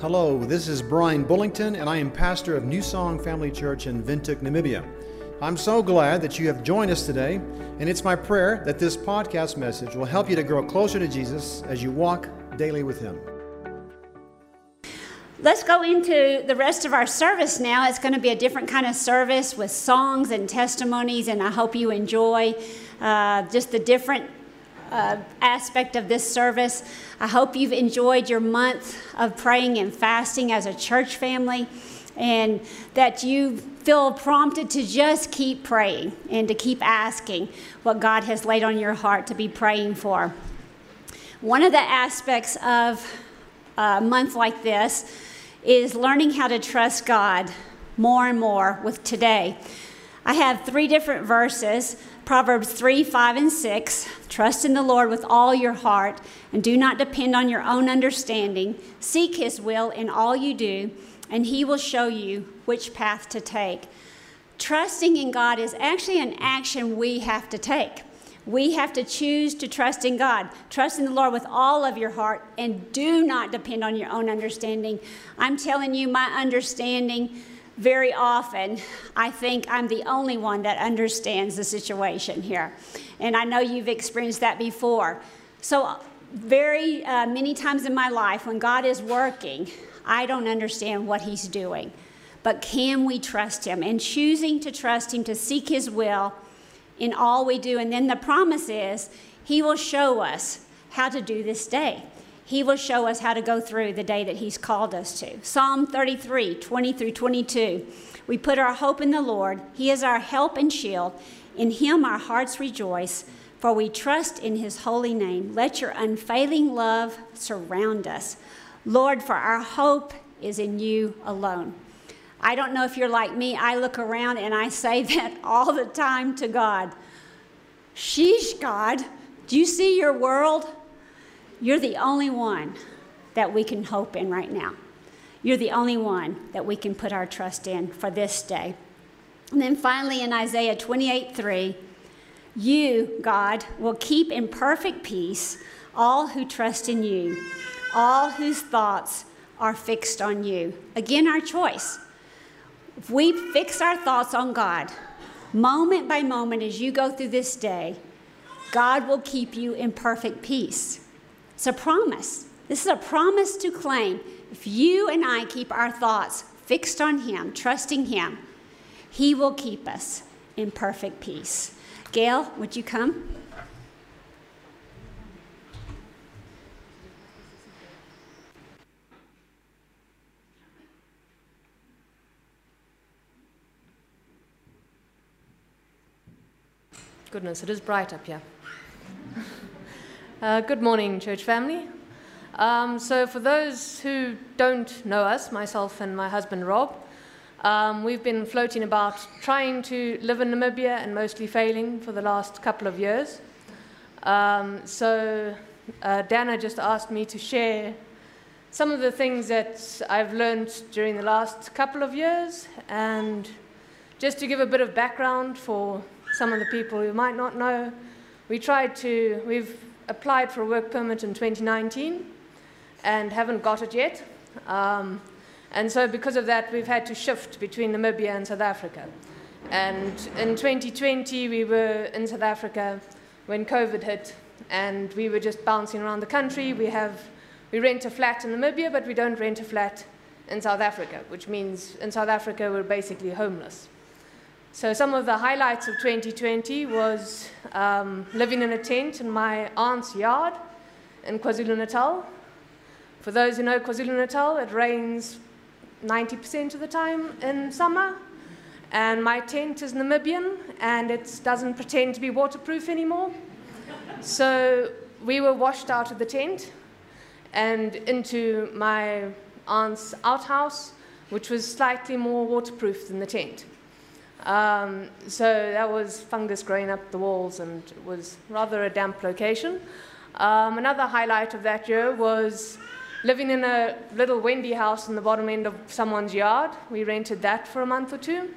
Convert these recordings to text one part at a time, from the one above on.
Hello, this is Brian Bullington, and I am pastor of New Song Family Church in Windhoek, Namibia. I'm so glad that you have joined us today, and it's my prayer that this podcast message will help you to grow closer to Jesus as you walk daily with Him. Let's go into the rest of our service now. It's going to be a different kind of service with songs and testimonies, and I hope you enjoy uh, just the different uh, aspect of this service. I hope you've enjoyed your month of praying and fasting as a church family and that you feel prompted to just keep praying and to keep asking what God has laid on your heart to be praying for. One of the aspects of a month like this is learning how to trust God more and more with today. I have three different verses Proverbs 3, 5, and 6. Trust in the Lord with all your heart and do not depend on your own understanding. Seek his will in all you do, and he will show you which path to take. Trusting in God is actually an action we have to take. We have to choose to trust in God. Trust in the Lord with all of your heart and do not depend on your own understanding. I'm telling you, my understanding very often, I think I'm the only one that understands the situation here. And I know you've experienced that before. So, very uh, many times in my life, when God is working, I don't understand what He's doing. But can we trust Him? And choosing to trust Him, to seek His will in all we do. And then the promise is He will show us how to do this day. He will show us how to go through the day that He's called us to. Psalm 33, 20 through 22. We put our hope in the Lord. He is our help and shield. In Him our hearts rejoice, for we trust in His holy name. Let your unfailing love surround us. Lord, for our hope is in you alone. I don't know if you're like me. I look around and I say that all the time to God. Sheesh, God, do you see your world? You're the only one that we can hope in right now. You're the only one that we can put our trust in for this day. And then finally in Isaiah 28 3, you, God, will keep in perfect peace all who trust in you, all whose thoughts are fixed on you. Again, our choice. If we fix our thoughts on God, moment by moment as you go through this day, God will keep you in perfect peace. It's a promise. This is a promise to claim. If you and I keep our thoughts fixed on Him, trusting Him, He will keep us in perfect peace. Gail, would you come? Goodness, it is bright up here. Uh, good morning, church family. Um, so, for those who don't know us, myself and my husband Rob, um, we've been floating about trying to live in Namibia and mostly failing for the last couple of years. Um, so, uh, Dana just asked me to share some of the things that I've learned during the last couple of years and just to give a bit of background for some of the people who might not know. We tried to, we've applied for a work permit in 2019 and haven't got it yet. Um, and so, because of that, we've had to shift between Namibia and South Africa. And in 2020, we were in South Africa when COVID hit, and we were just bouncing around the country. We have we rent a flat in Namibia, but we don't rent a flat in South Africa, which means in South Africa we're basically homeless. So some of the highlights of 2020 was um, living in a tent in my aunt's yard in KwaZulu-Natal. For those who know KwaZulu-Natal, it rains 90% of the time in summer. And my tent is Namibian, and it doesn't pretend to be waterproof anymore. so we were washed out of the tent and into my aunt's outhouse, which was slightly more waterproof than the tent. Um, so that was fungus growing up the walls and it was rather a damp location. Um, another highlight of that year was living in a little Wendy house in the bottom end of someone's yard. We rented that for a month or two.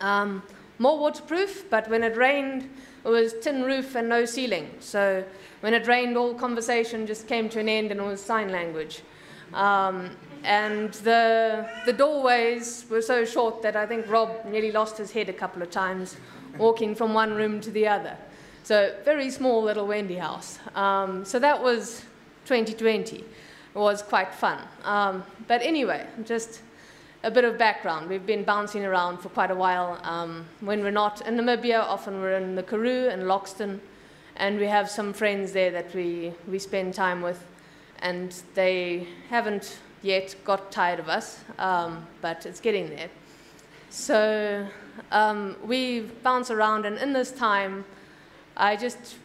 Um, more waterproof, but when it rained, it was tin roof and no ceiling. So when it rained, all conversation just came to an end and it was sign language. Um, and the, the doorways were so short that I think Rob nearly lost his head a couple of times walking from one room to the other. So, very small little Wendy house. Um, so, that was 2020. It was quite fun. Um, but anyway, just a bit of background. We've been bouncing around for quite a while. Um, when we're not in Namibia, often we're in the Karoo and Loxton, and we have some friends there that we, we spend time with, and they haven't yet got tired of us, um, but it's getting there. So um, we bounce around, and in this time, I just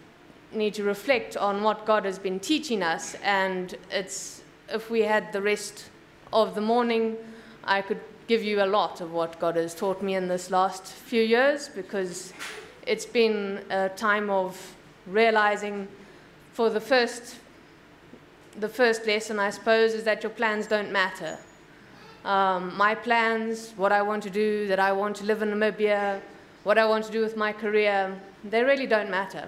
need to reflect on what God has been teaching us, and it's if we had the rest of the morning I could give you a lot of what God has taught me in this last few years because it's been a time of realizing for the first the first lesson I suppose is that your plans don't matter. Um, my plans, what I want to do, that I want to live in Namibia, what I want to do with my career, they really don't matter.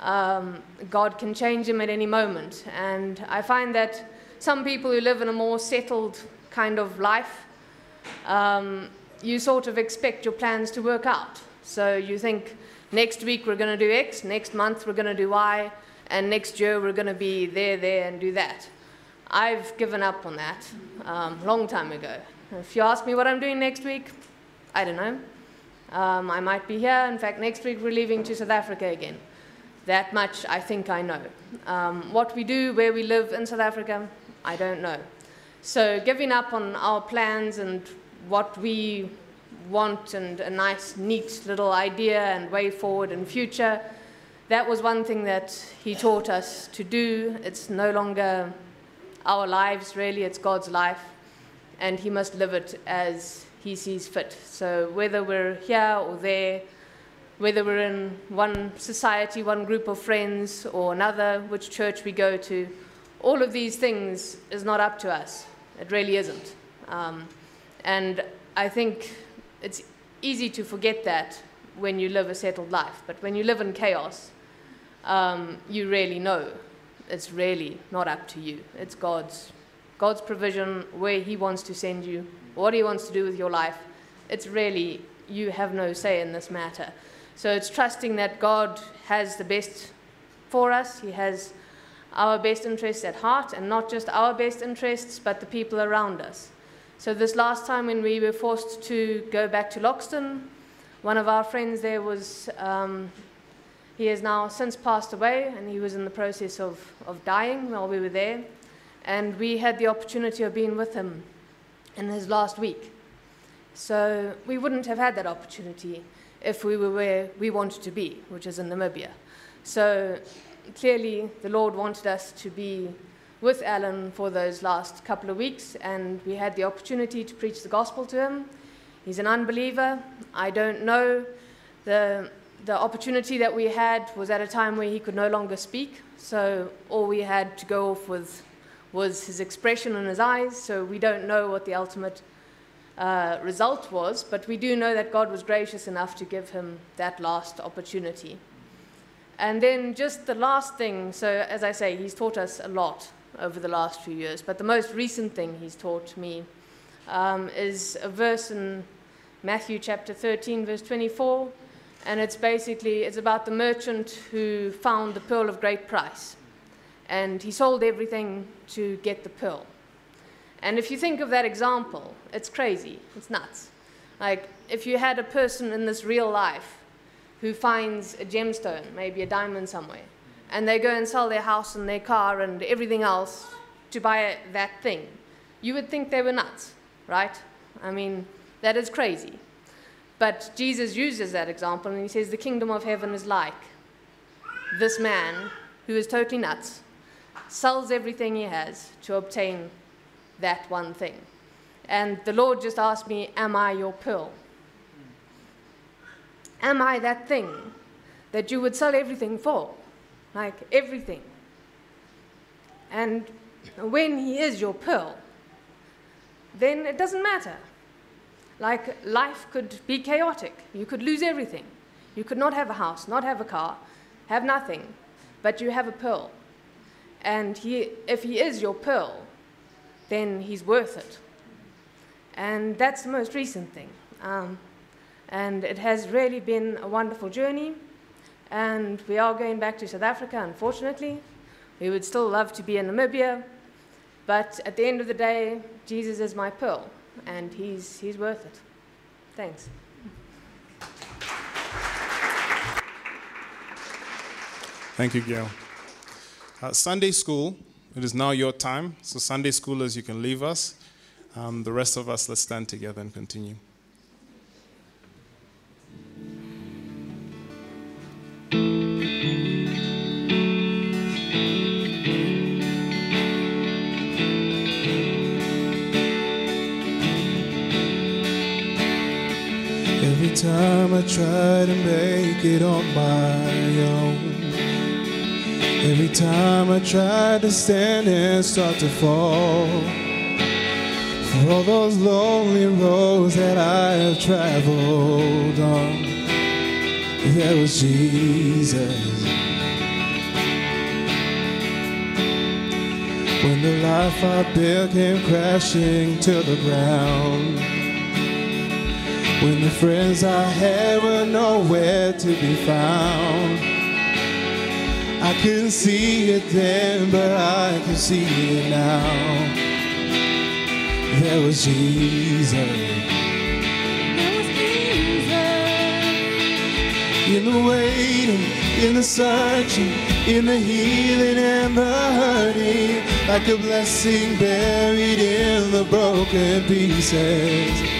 Um, God can change them at any moment. And I find that some people who live in a more settled kind of life, um, you sort of expect your plans to work out. So you think next week we're going to do X, next month we're going to do Y, and next year we're going to be there, there, and do that. I've given up on that um, long time ago. If you ask me what I'm doing next week, I don't know. Um, I might be here. In fact, next week we're leaving to South Africa again. That much I think I know. Um, what we do, where we live in South Africa, I don't know. So giving up on our plans and what we want and a nice, neat little idea and way forward and future, that was one thing that he taught us to do. It's no longer our lives, really, it's God's life, and he must live it as he sees fit. So whether we're here or there, whether we're in one society, one group of friends, or another, which church we go to, all of these things is not up to us. It really isn't. Um, and I think it's easy to forget that when you live a settled life. But when you live in chaos, um, you really know it's really not up to you. It's God's, God's provision, where He wants to send you, what He wants to do with your life. It's really, you have no say in this matter. So it's trusting that God has the best for us. He has our best interests at heart, and not just our best interests, but the people around us. So, this last time when we were forced to go back to Loxton, one of our friends there was, um, he has now since passed away, and he was in the process of, of dying while we were there. And we had the opportunity of being with him in his last week. So, we wouldn't have had that opportunity if we were where we wanted to be, which is in Namibia. So, clearly the Lord wanted us to be with Alan for those last couple of weeks, and we had the opportunity to preach the gospel to him. He's an unbeliever. I don't know. The, the opportunity that we had was at a time where he could no longer speak, so all we had to go off with was his expression in his eyes, so we don't know what the ultimate uh, result was, but we do know that God was gracious enough to give him that last opportunity. And then just the last thing, so as I say, he's taught us a lot over the last few years, but the most recent thing he's taught me um, is a verse in Matthew chapter 13, verse 24, and it's basically, it's about the merchant who found the pearl of great price. And he sold everything to get the pearl. And if you think of that example, it's crazy. It's nuts. Like, if you had a person in this real life who finds a gemstone, maybe a diamond somewhere, and they go and sell their house and their car and everything else to buy that thing, you would think they were nuts, right? I mean, that is crazy. But Jesus uses that example and he says, The kingdom of heaven is like this man who is totally nuts, sells everything he has to obtain that one thing. And the Lord just asked me, Am I your pearl? Am I that thing that you would sell everything for? Like everything. And when he is your pearl, then it doesn't matter. Like life could be chaotic. You could lose everything. You could not have a house, not have a car, have nothing, but you have a pearl. And he, if he is your pearl, then he's worth it. And that's the most recent thing. Um, and it has really been a wonderful journey. And we are going back to South Africa, unfortunately. We would still love to be in Namibia. But at the end of the day, Jesus is my pearl, and he's, he's worth it. Thanks. Thank you, Gail. Uh, Sunday school, it is now your time. So, Sunday schoolers, you can leave us. Um, the rest of us, let's stand together and continue. Time I try to make it on my own. Every time I try to stand and start to fall For all those lonely roads that I have traveled on There was Jesus. When the life I built came crashing to the ground When the friends I had were nowhere to be found I couldn't see it then, but I can see it now. There was Jesus. There was Jesus. In the waiting, in the searching, in the healing and the hurting, like a blessing buried in the broken pieces.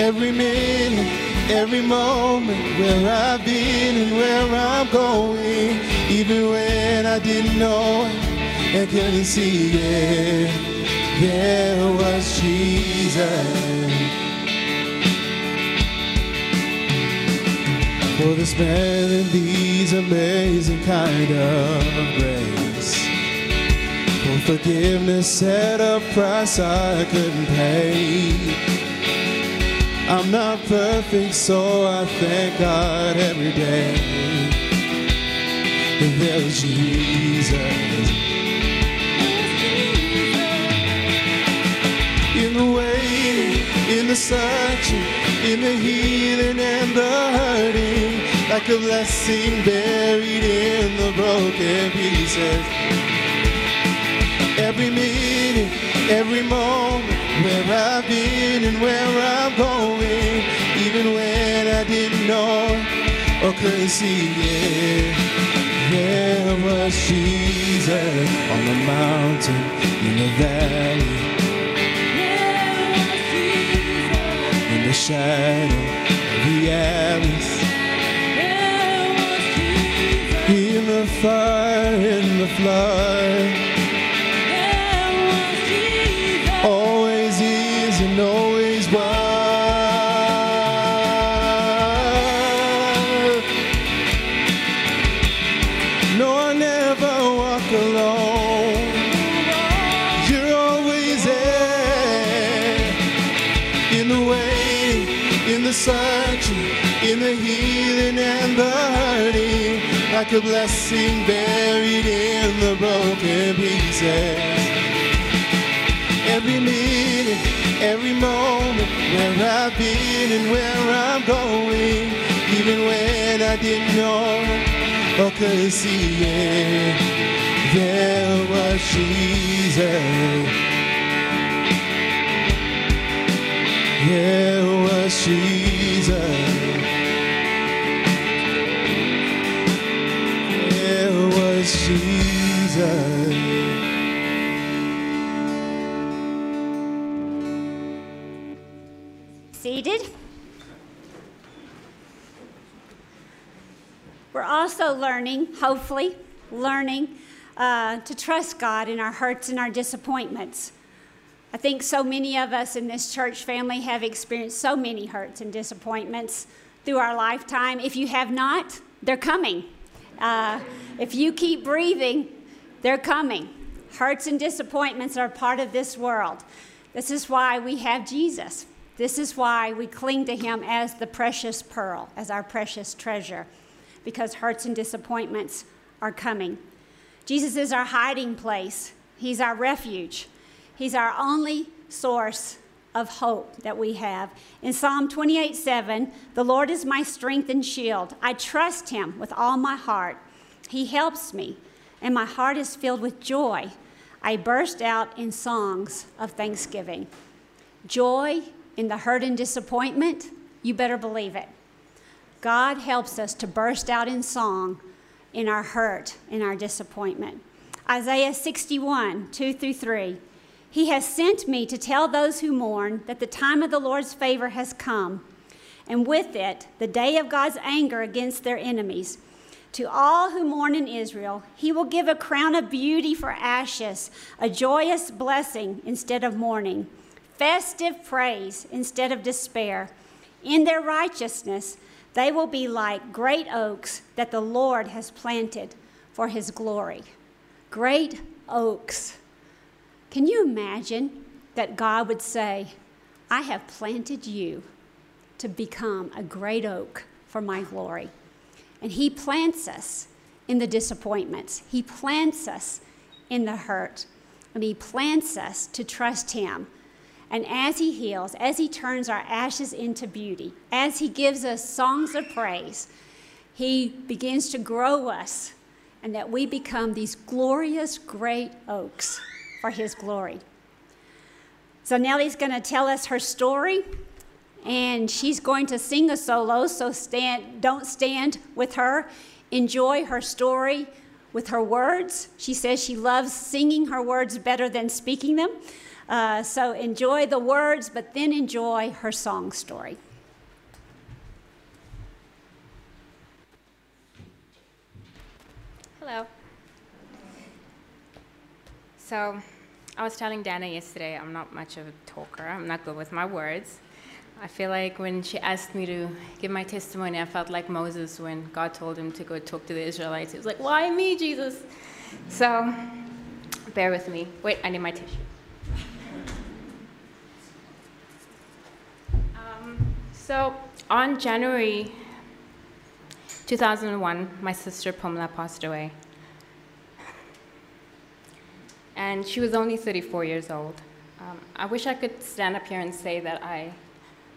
Every minute, every moment where I've been and where I'm going, even when I didn't know it and couldn't see it, there was Jesus. For this these amazing kind of grace. For forgiveness at a price I couldn't pay. I'm not perfect, so I thank God every day. And there's Jesus. In the waiting, in the searching, in the healing and the hurting, like a blessing buried in the broken pieces. Every minute, every moment where I've been and where I'm going, even when I didn't know or couldn't see it. There was Jesus on the mountain, in the valley, in the shadow of the alleys, in the fire, in the flood. Like a blessing buried in the broken pieces. Every minute, every moment, where I've been and where I'm going, even when I didn't know or couldn't see it, there was Jesus. There was Jesus. Learning, hopefully, learning uh, to trust God in our hurts and our disappointments. I think so many of us in this church family have experienced so many hurts and disappointments through our lifetime. If you have not, they're coming. Uh, if you keep breathing, they're coming. Hurts and disappointments are part of this world. This is why we have Jesus. This is why we cling to him as the precious pearl, as our precious treasure, because hurts and disappointments are coming. Jesus is our hiding place, he's our refuge. He's our only source of hope that we have. In Psalm 28 7, the Lord is my strength and shield. I trust him with all my heart. He helps me, and my heart is filled with joy. I burst out in songs of thanksgiving. Joy in the hurt and disappointment, you better believe it. God helps us to burst out in song in our hurt, in our disappointment. Isaiah 61, 2 through 3. He has sent me to tell those who mourn that the time of the Lord's favor has come, and with it, the day of God's anger against their enemies. To all who mourn in Israel, he will give a crown of beauty for ashes, a joyous blessing instead of mourning, festive praise instead of despair. In their righteousness, they will be like great oaks that the Lord has planted for his glory. Great oaks. Can you imagine that God would say, I have planted you to become a great oak for my glory? And He plants us in the disappointments, He plants us in the hurt, and He plants us to trust Him. And as He heals, as He turns our ashes into beauty, as He gives us songs of praise, He begins to grow us, and that we become these glorious great oaks for His glory. So Nellie's going to tell us her story, and she's going to sing a solo. So stand, don't stand with her. Enjoy her story with her words. She says she loves singing her words better than speaking them. Uh, so enjoy the words, but then enjoy her song story. Hello. So, I was telling Dana yesterday, I'm not much of a talker. I'm not good with my words. I feel like when she asked me to give my testimony, I felt like Moses when God told him to go talk to the Israelites. He was like, Why me, Jesus? So, bear with me. Wait, I need my tissue. Um, so, on January 2001, my sister Pumla passed away. And she was only 34 years old. Um, I wish I could stand up here and say that I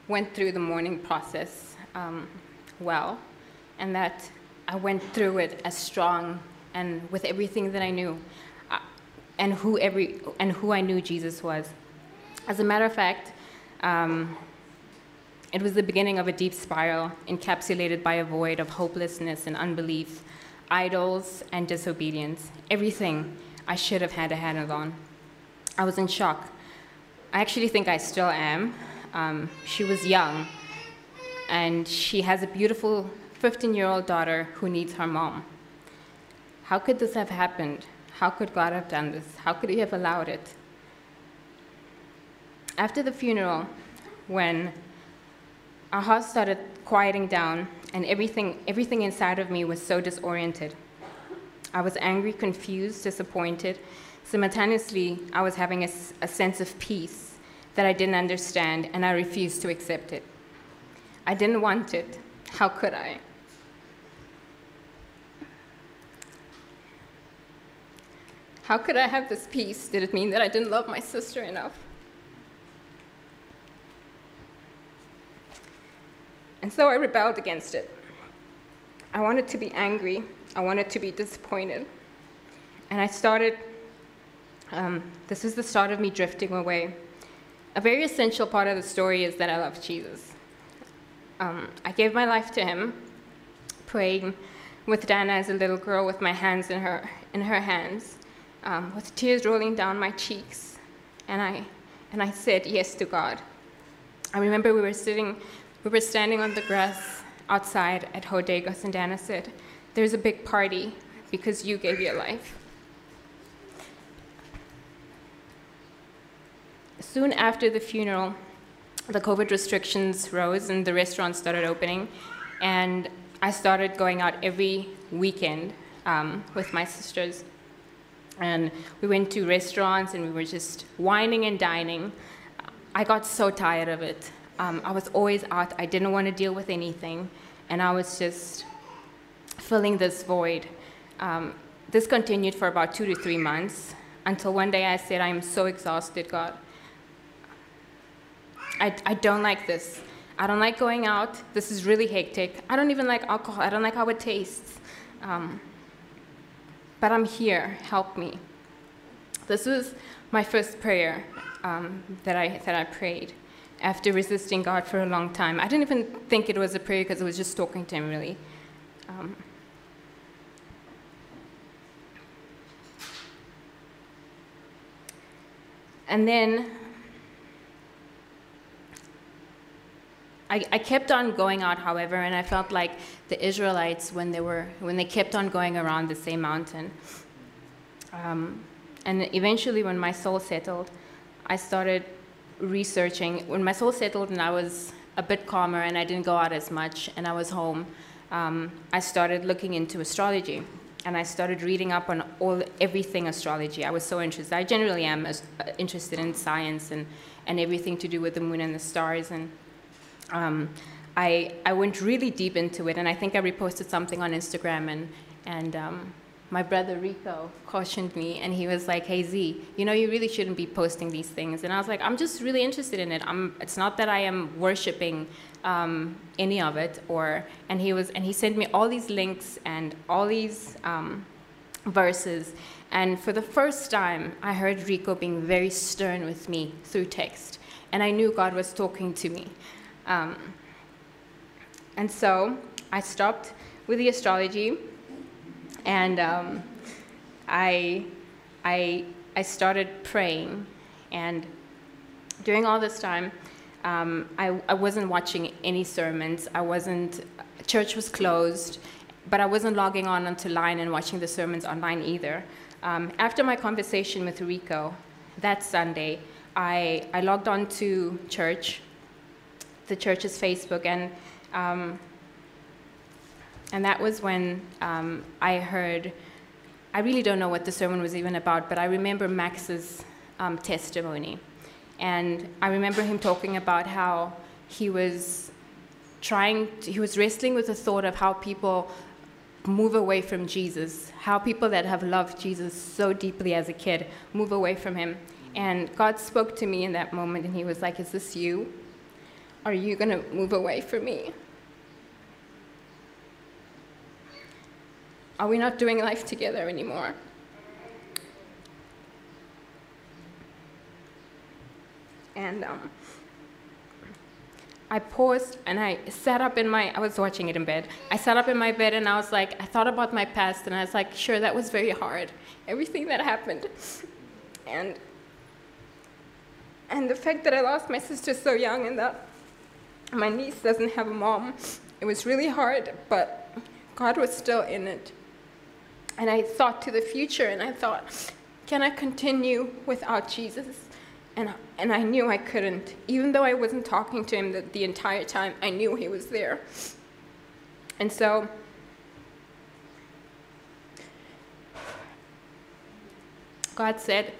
went through the mourning process um, well, and that I went through it as strong and with everything that I knew, uh, and who every and who I knew Jesus was. As a matter of fact, um, it was the beginning of a deep spiral encapsulated by a void of hopelessness and unbelief, idols and disobedience. Everything I should have had a hand on. I was in shock. I actually think I still am. Um, she was young, and she has a beautiful 15 year old daughter who needs her mom. How could this have happened? How could God have done this? How could He have allowed it? After the funeral, when our house started quieting down and everything, everything inside of me was so disoriented, I was angry, confused, disappointed. Simultaneously, I was having a, a sense of peace that I didn't understand, and I refused to accept it. I didn't want it. How could I? How could I have this peace? Did it mean that I didn't love my sister enough? And so I rebelled against it. I wanted to be angry. I wanted to be disappointed. And I started, um, this was the start of me drifting away a very essential part of the story is that I love Jesus. Um, I gave my life to him, praying with Dana as a little girl with my hands in her, in her hands, um, with tears rolling down my cheeks. And I, and I said yes to God. I remember we were sitting, we were standing on the grass outside at Hodegos, and Dana said, There's a big party because you gave your life. soon after the funeral, the COVID restrictions rose and the restaurants started opening. And I started going out every weekend um, with my sisters. And we went to restaurants and we were just wining and dining. I got so tired of it. Um, I was always out. I didn't want to deal with anything. And I was just filling this void. Um, this continued for about two to three months until one day I said, I am so exhausted, God. I, I don't like this. I don't like going out. This is really hectic. I don't even like alcohol. I don't like how it tastes. Um, but I'm here. Help me. This was my first prayer um, that, I, that I prayed after resisting God for a long time. I didn't even think it was a prayer because it was just talking to Him, really. Um, and then I, I, kept on going out, however, and I felt like the Israelites when they were when they kept on going around the same mountain. Um, and eventually, when my soul settled, I started researching. When my soul settled and I was a bit calmer and I didn't go out as much and I was home, um, I started looking into astrology and I started reading up on all everything astrology. I was so interested. I generally am as, uh, interested in science and, and everything to do with the moon and the stars. And um, I, I went really deep into it, and I think I reposted something on Instagram, and, and um, my brother Rico cautioned me, and he was like, "Hey Z, you know you really shouldn't be posting these things." And I was like, "I'm just really interested in it. I'm, it's not that I am worshiping um, any of it." Or and he was, and he sent me all these links and all these um, verses, and for the first time, I heard Rico being very stern with me through text, and I knew God was talking to me. Um, and so I stopped with the astrology and um, I, I, I started praying. And during all this time, um, I, I wasn't watching any sermons. I wasn't, church was closed, but I wasn't logging on onto line and watching the sermons online either. Um, after my conversation with Rico that Sunday, I, I logged on to church, the church's Facebook, and um, and that was when um, I heard, I really don't know what the sermon was even about, but I remember Max's um, testimony. And I remember him talking about how he was trying, to, he was wrestling with the thought of how people move away from Jesus, how people that have loved Jesus so deeply as a kid move away from him. And God spoke to me in that moment, and He was like, Is this you? Are you going to move away from me? Are we not doing life together anymore? And um, I paused and I sat up in my, I was watching it in bed. I sat up in my bed and I was like, I thought about my past and I was like, sure, that was very hard. Everything that happened. And, and the fact that I lost my sister so young and that my niece doesn't have a mom, it was really hard, but God was still in it. And I thought to the future and I thought, can I continue without Jesus? And, and I knew I couldn't. Even though I wasn't talking to him the, the entire time, I knew he was there. And so, God said,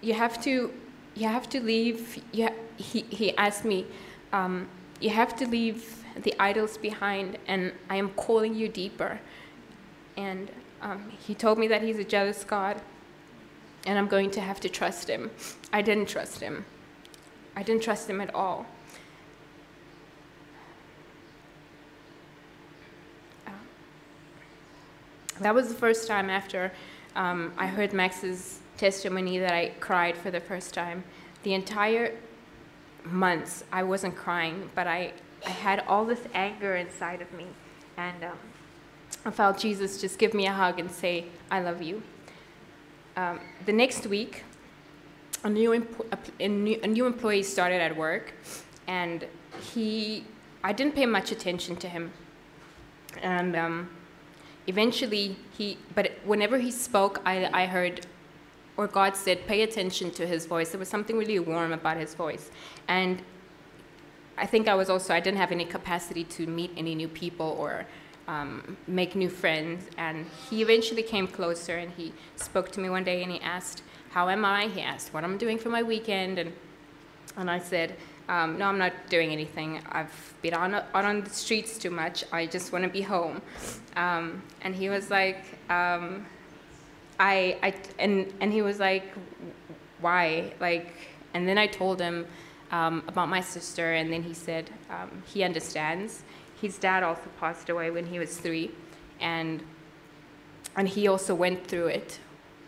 you have to, you have to leave. You ha- he, he asked me, um, you have to leave the idols behind, and I am calling you deeper. And um, he told me that he's a jealous God, and I'm going to have to trust him. I didn't trust him. I didn't trust him at all. Uh, that was the first time after um, I heard Max's testimony that I cried for the first time. The entire months I wasn't crying, but I, I had all this anger inside of me. And um, I felt Jesus just give me a hug and say, I love you. Um, the next week, a new, a, a new employee started at work, and he, I didn't pay much attention to him. And um, eventually, he, but whenever he spoke, I, I heard, or God said, pay attention to his voice. There was something really warm about his voice. And I think I was also, I didn't have any capacity to meet any new people or um, make new friends. And he eventually came closer and he spoke to me one day and he asked, How am I? He asked what am I'm doing for my weekend. And, and I said, um, No, I'm not doing anything. I've been on, out on the streets too much. I just want to be home. Um, and he was like, um, I, I and and he was like, why? Like, and then I told him um, about my sister, and then he said um, he understands. His dad also passed away when he was three, and and he also went through it,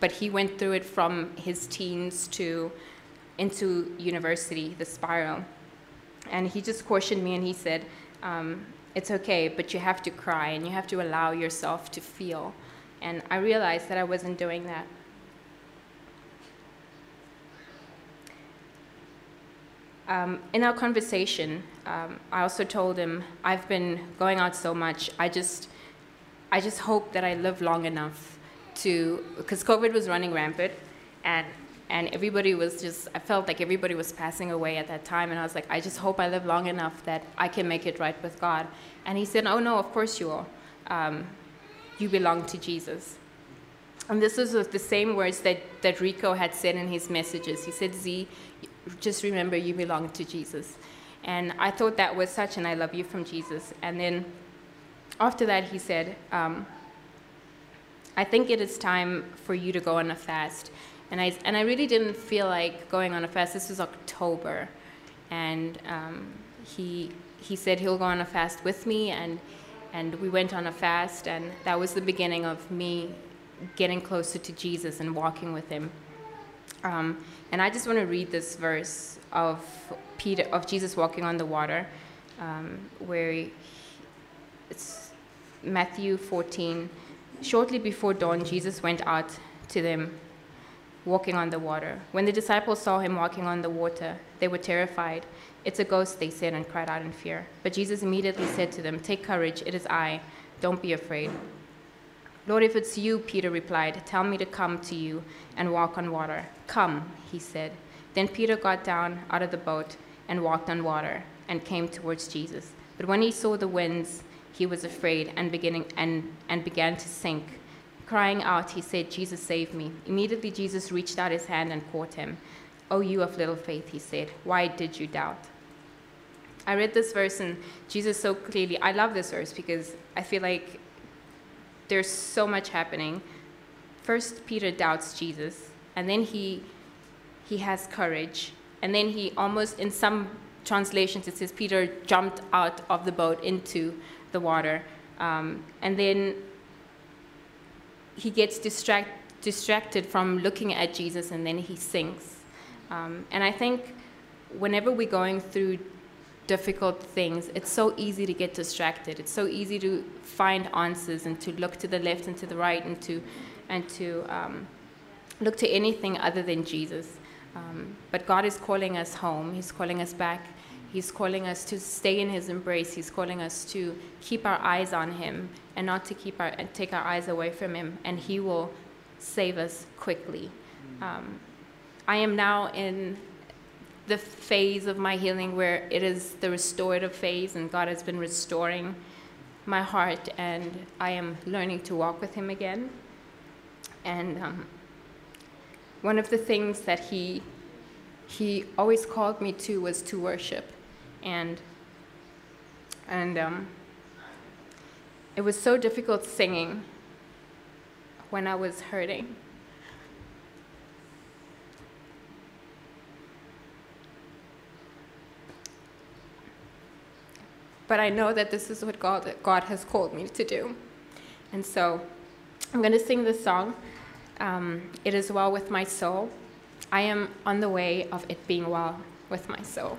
but he went through it from his teens to into university, the spiral, and he just cautioned me, and he said. Um, it's okay, but you have to cry and you have to allow yourself to feel. And I realized that I wasn't doing that. Um, in our conversation, um, I also told him I've been going out so much. I just, I just hope that I live long enough to, because COVID was running rampant, and and everybody was just. I felt like everybody was passing away at that time, and I was like, I just hope I live long enough that I can make it right with God. And he said, Oh no, of course you will. Um, you belong to Jesus. And this is the same words that, that Rico had said in his messages. He said, Z, just remember you belong to Jesus. And I thought that was such an I love you from Jesus. And then after that, he said, um, I think it is time for you to go on a fast. And I, and I really didn't feel like going on a fast. This was October. And um, he, he said he'll go on a fast with me. And, and we went on a fast. And that was the beginning of me getting closer to Jesus and walking with him. Um, and I just want to read this verse of Peter, of Jesus walking on the water, um, where he, it's Matthew 14. Shortly before dawn, Jesus went out to them, walking on the water. When the disciples saw him walking on the water, they were terrified. It's a ghost, they said, and cried out in fear. But Jesus immediately said to them, Take courage, it is I. Don't be afraid. Lord, if it's you, Peter replied, tell me to come to you and walk on water. Come, he said. Then Peter got down out of the boat and walked on water and came towards Jesus. But when he saw the winds, he was afraid and, beginning, and, and began to sink. Crying out, he said, Jesus, save me. Immediately, Jesus reached out his hand and caught him. O you of little faith, he said, why did you doubt? I read this verse and Jesus so clearly. I love this verse because I feel like there's so much happening. First, Peter doubts Jesus, and then he, he has courage. And then he almost, in some translations, it says Peter jumped out of the boat into the water. Um, and then he gets distract, distracted from looking at Jesus, and then he sinks. Um, and I think whenever we're going through difficult things, it's so easy to get distracted. It's so easy to find answers and to look to the left and to the right and to, and to um, look to anything other than Jesus. Um, but God is calling us home. He's calling us back. He's calling us to stay in His embrace. He's calling us to keep our eyes on Him and not to keep our take our eyes away from Him. And He will save us quickly. Um, I am now in the phase of my healing where it is the restorative phase, and God has been restoring my heart, and I am learning to walk with Him again. And um, one of the things that He He always called me to was to worship, and and um, it was so difficult singing when I was hurting. but I know that this is what God, God has called me to do. And so I'm going to sing this song. Um, it is well with my soul. I am on the way of it being well with my soul.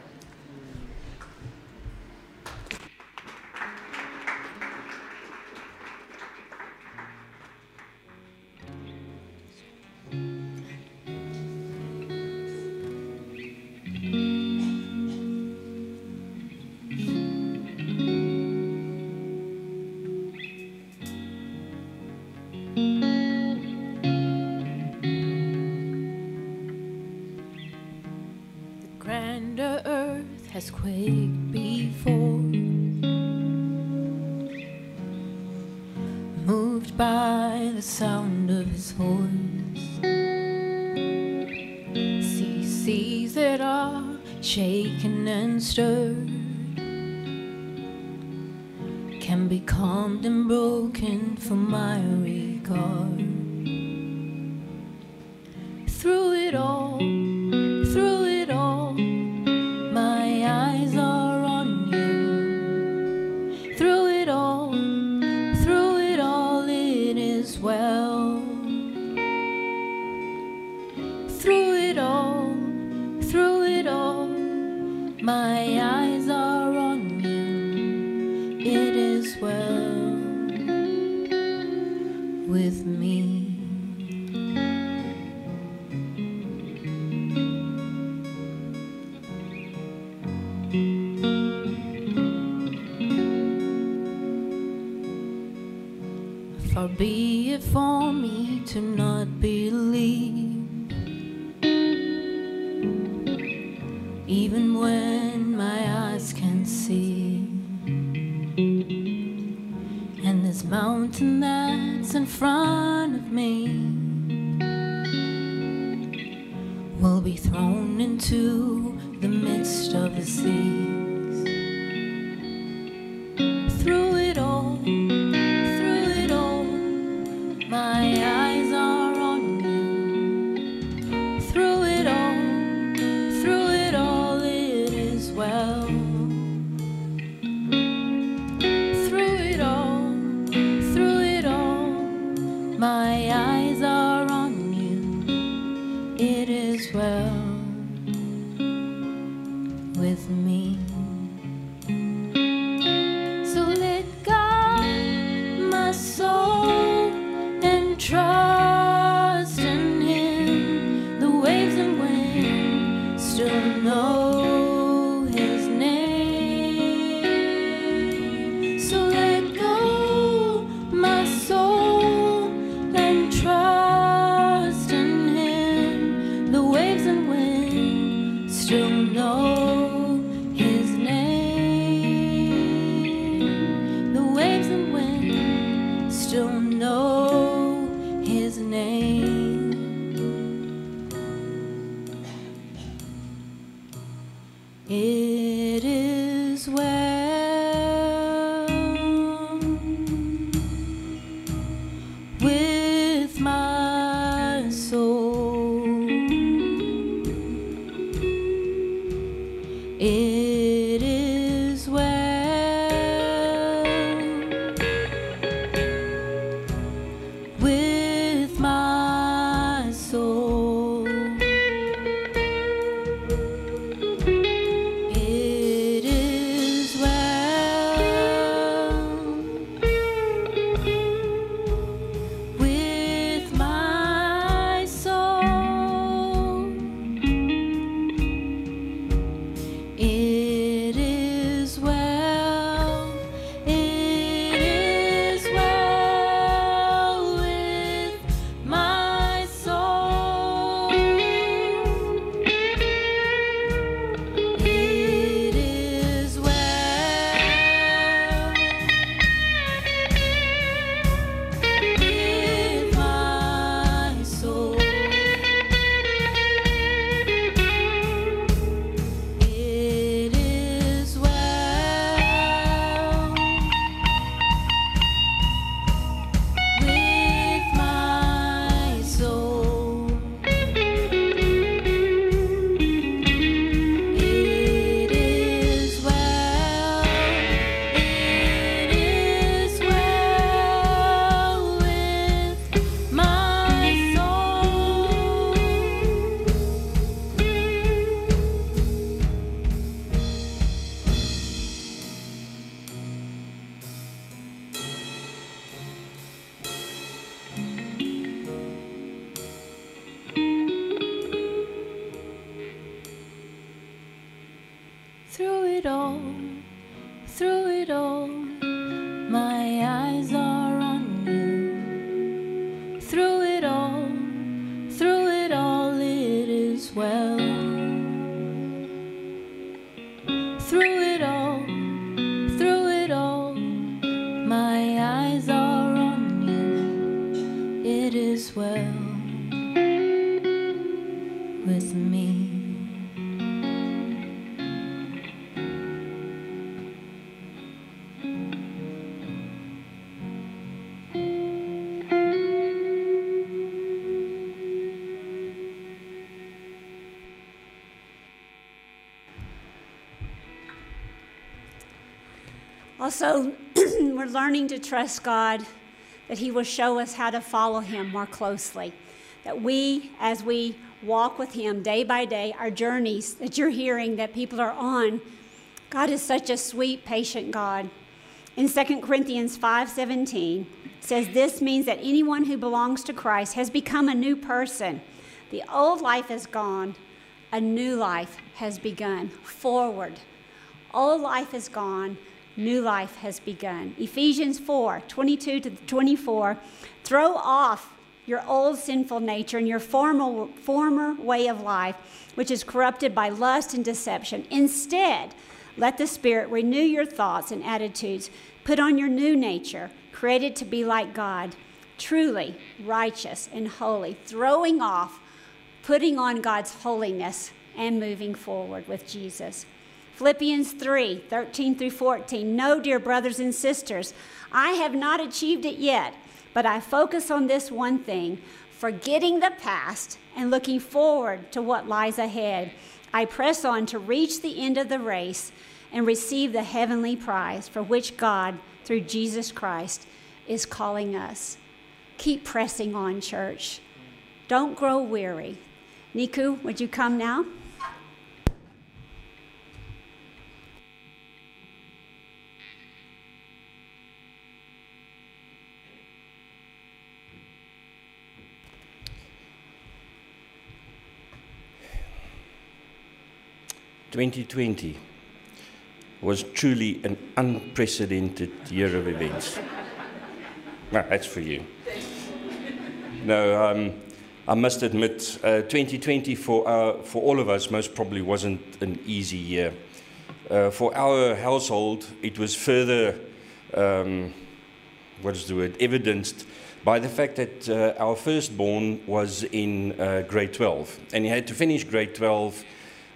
mountain that's in front of me. Will be thrown into Also, we're learning to trust God that He will show us how to follow Him more closely. That we, as we walk with Him day by day, our journeys that you're hearing that people are on, God is such a sweet, patient God. In 2 Corinthians 5:17 says this means that anyone who belongs to Christ has become a new person. The old life is gone, a new life has begun. Forward. Old life is gone, new life has begun. Ephesians 4 22 to 24. Throw off your old sinful nature and your former, former way of life, which is corrupted by lust and deception. Instead, let the Spirit renew your thoughts and attitudes. Put on your new nature, created to be like God, truly righteous and holy, throwing off, putting on God's holiness, and moving forward with Jesus. Philippians 3 13 through 14. No, dear brothers and sisters, I have not achieved it yet, but I focus on this one thing forgetting the past and looking forward to what lies ahead. I press on to reach the end of the race and receive the heavenly prize for which God, through Jesus Christ, is calling us. Keep pressing on, church. Don't grow weary. Niku, would you come now? Twenty twenty was truly an unprecedented year of events. no, that's for you. No, um, I must admit, uh, 2020 for, our, for all of us most probably wasn't an easy year. Uh, for our household, it was further, um, what is the word, evidenced by the fact that uh, our firstborn was in uh, grade 12 and he had to finish grade 12